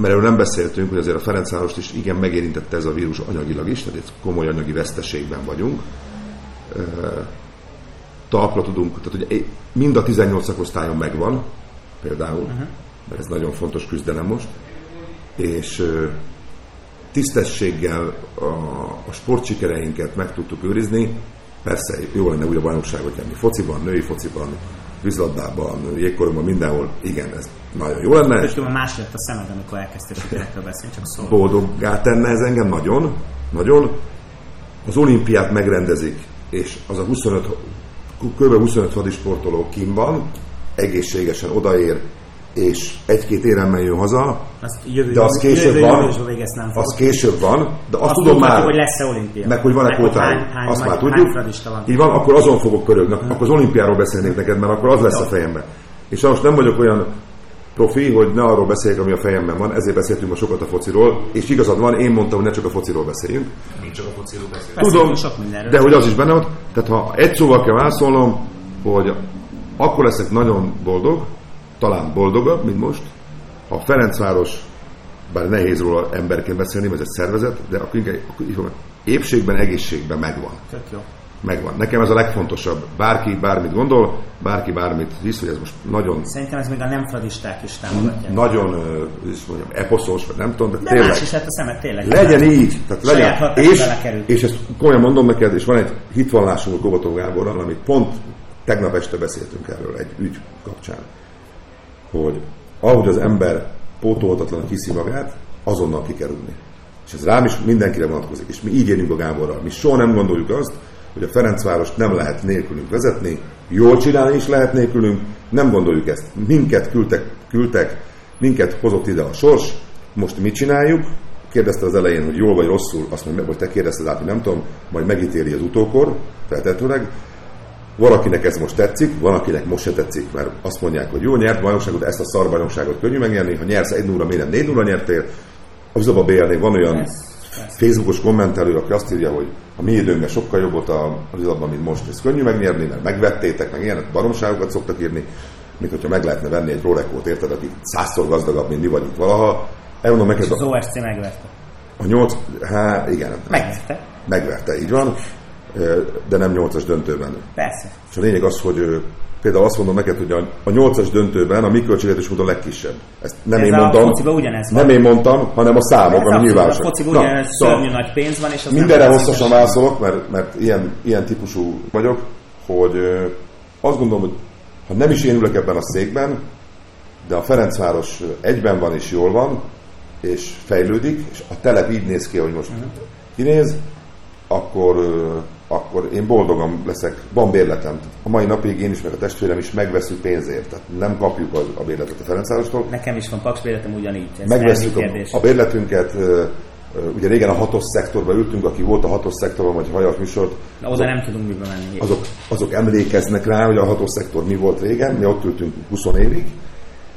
mert erről nem beszéltünk, hogy azért a Ferencvárost is igen megérintette ez a vírus anyagilag is, tehát egy komoly anyagi veszteségben vagyunk. Talpra tudunk, tehát ugye mind a 18 szakosztályon megvan, például, uh-huh. mert ez nagyon fontos küzdelem most, és tisztességgel a, a sportsikereinket meg tudtuk őrizni, persze jó lenne úgy a bajnokságot nyerni fociban, női fociban, vízlabdában, jégkoromban, mindenhol, igen, ez nagyon jó lenne. És más lett a szemed, amikor elkezdtél sikerekről beszélni, csak szól. Boldoggá tenne ez engem nagyon, nagyon. Az olimpiát megrendezik, és az a 25, kb. 25 hadisportoló kim van, egészségesen odaér, és egy-két éremmel jön haza, azt jövő, de az később jövő, van, jövő, nem az később van, de azt, azt tudom már, hogy lesz-e olimpia. Meg hogy van-e kótájuk, azt már tudjuk. Van. Így van, akkor azon fogok körögni, hmm. akkor az olimpiáról beszélnék neked, mert akkor az lesz a fejemben. És most nem vagyok olyan profi, hogy ne arról beszéljek, ami a fejemben van, ezért beszéltünk ma sokat a fociról, és igazad van, én mondtam, hogy ne csak a fociról beszéljünk. Mi csak a fociról beszélünk. Tudom, sok de hogy az is benne van. Tehát ha egy szóval kell válaszolnom, hogy akkor leszek nagyon boldog, talán boldogabb, mint most, ha a Ferencváros, bár nehéz róla emberként beszélni, mert ez egy szervezet, de akkor inkább akkor épségben, egészségben megvan. Tök jó. Megvan. Nekem ez a legfontosabb. Bárki bármit gondol, bárki bármit hisz, hogy ez most nagyon... Szerintem ez még a nem fradisták is támogatják. Nagyon, is mondjam, eposzos, vagy nem tudom, de, de tényleg. más is, hát a szemet tényleg. Legyen így. Tehát legyen. És, és ezt komolyan mondom neked, és van egy hitvallásunk Gobató Gáborral, amit pont tegnap este beszéltünk erről egy ügy kapcsán, hogy ahogy az ember pótolhatatlan hiszi magát, azonnal ki kell rúgni. És ez rám is mindenkire vonatkozik. És mi így érünk a Gáborral. Mi soha nem gondoljuk azt, hogy a Ferencvárost nem lehet nélkülünk vezetni, jól csinálni is lehet nélkülünk, nem gondoljuk ezt. Minket küldtek, küldtek minket hozott ide a sors, most mit csináljuk? Kérdezte az elején, hogy jól vagy rosszul, azt mondja, hogy te kérdezted át, nem tudom, majd megítéli az utókor, feltetőleg. Valakinek ez most tetszik, van, akinek most se tetszik, mert azt mondják, hogy jó, nyert bajnokságot, ezt a szar bajnokságot könnyű megnyerni, ha nyersz egy 0 miért nem 4 0 nyertél. Az a BL-nél van olyan Facebookos kommentelő, aki azt írja, hogy a mi időnkben sokkal jobb volt a rizadban, mint most. Ez könnyű megnyerni, mert megvettétek, meg ilyenek baromságokat szoktak írni, mint hogyha meg lehetne venni egy Rolekót, érted, aki százszor gazdagabb, mint mi vagyunk valaha. Elmondom neked, És az OSC megverte. A nyolc, hát igen. Megverte. Megverte, így van, de nem nyolcas döntőben. Persze. És a lényeg az, hogy például azt mondom neked, hogy a, a 8-as döntőben a mi költségvetés volt a legkisebb. Ezt nem Ez én mondtam. Nem én mondtam, hanem a számok, ami nyilvánosak. A fociban ugyanez szóval szörnyű nagy pénz van, és az Mindenre hosszasan válaszolok, mert, mert ilyen, ilyen típusú vagyok, hogy azt gondolom, hogy ha nem is én ülök ebben a székben, de a Ferencváros egyben van és jól van, és fejlődik, és a telep így néz ki, hogy most uh-huh. kinéz, akkor akkor én boldogan leszek, van bérletem. A mai napig én is, meg a testvérem is megveszünk pénzért, tehát nem kapjuk a, a bérletet a Ferencvárostól. Nekem is van paks bérletem ugyanígy. Ez Megveszünk a, a bérletünket, ugye régen a hatos szektorban ültünk, aki volt a hatos szektorban, vagy hajas műsort. Na, oda azok, nem tudunk mibe menni. Azok, azok emlékeznek rá, hogy a hatos szektor mi volt régen, mi ott ültünk 20 évig.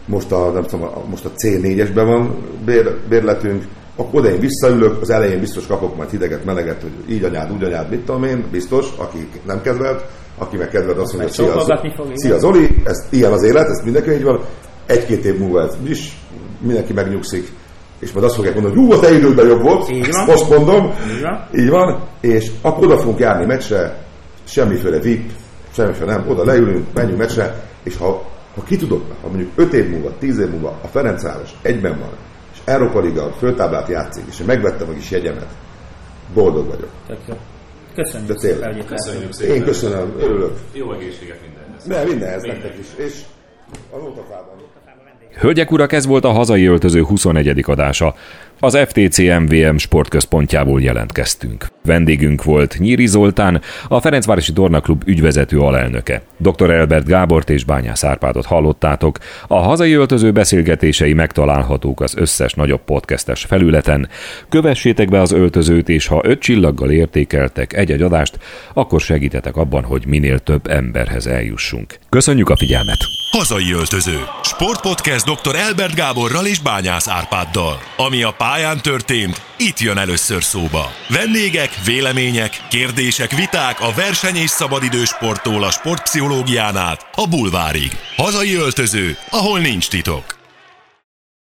Most a, nem tudom, most a C4-esben van bér, bérletünk, akkor oda én visszaülök, az elején biztos kapok majd hideget, meleget, hogy így anyád, úgy anyád, mit tudom én, biztos, aki nem kedvelt, aki meg kedvelt azt mondja, szia, szia Zoli, ez ilyen az élet, ez mindenki így van, egy-két év múlva ez is, mindenki megnyugszik, és majd azt fogják mondani, hogy hú, a te idődben jobb volt, így van. most mondom, így van. így van, és akkor oda fogunk járni meccsre, semmiféle VIP, semmiféle nem, oda leülünk, menjünk meccsre, és ha, ha ki tudod, ha mondjuk 5 év múlva, 10 év múlva a Ferencváros egyben van, Európa Liga föltáblát játszik, és én megvettem a kis jegyemet, boldog vagyok. Köszönjük De tényleg. Köszönjük szépen. Én köszönöm, örülök. Jó egészséget mindenhez. Ne, mindenhez nektek is. És a Lótafában. Hölgyek, urak, ez volt a hazai öltöző 21. adása. Az FTC MVM sportközpontjából jelentkeztünk. Vendégünk volt Nyíri Zoltán, a Ferencvárosi Tornaklub ügyvezető alelnöke. Dr. Elbert Gábort és Bányász Árpádot hallottátok. A hazai öltöző beszélgetései megtalálhatók az összes nagyobb podcastes felületen. Kövessétek be az öltözőt, és ha öt csillaggal értékeltek egy-egy adást, akkor segítetek abban, hogy minél több emberhez eljussunk. Köszönjük a figyelmet! Hazai öltöző. Sportpodcast dr. Elbert Gáborral és Bányász Árpáddal. Ami a pályán történt, itt jön először szóba. Vendégek, vélemények, kérdések, viták a verseny és szabadidősporttól a sportpszichológián át a bulvárig. Hazai öltöző, ahol nincs titok.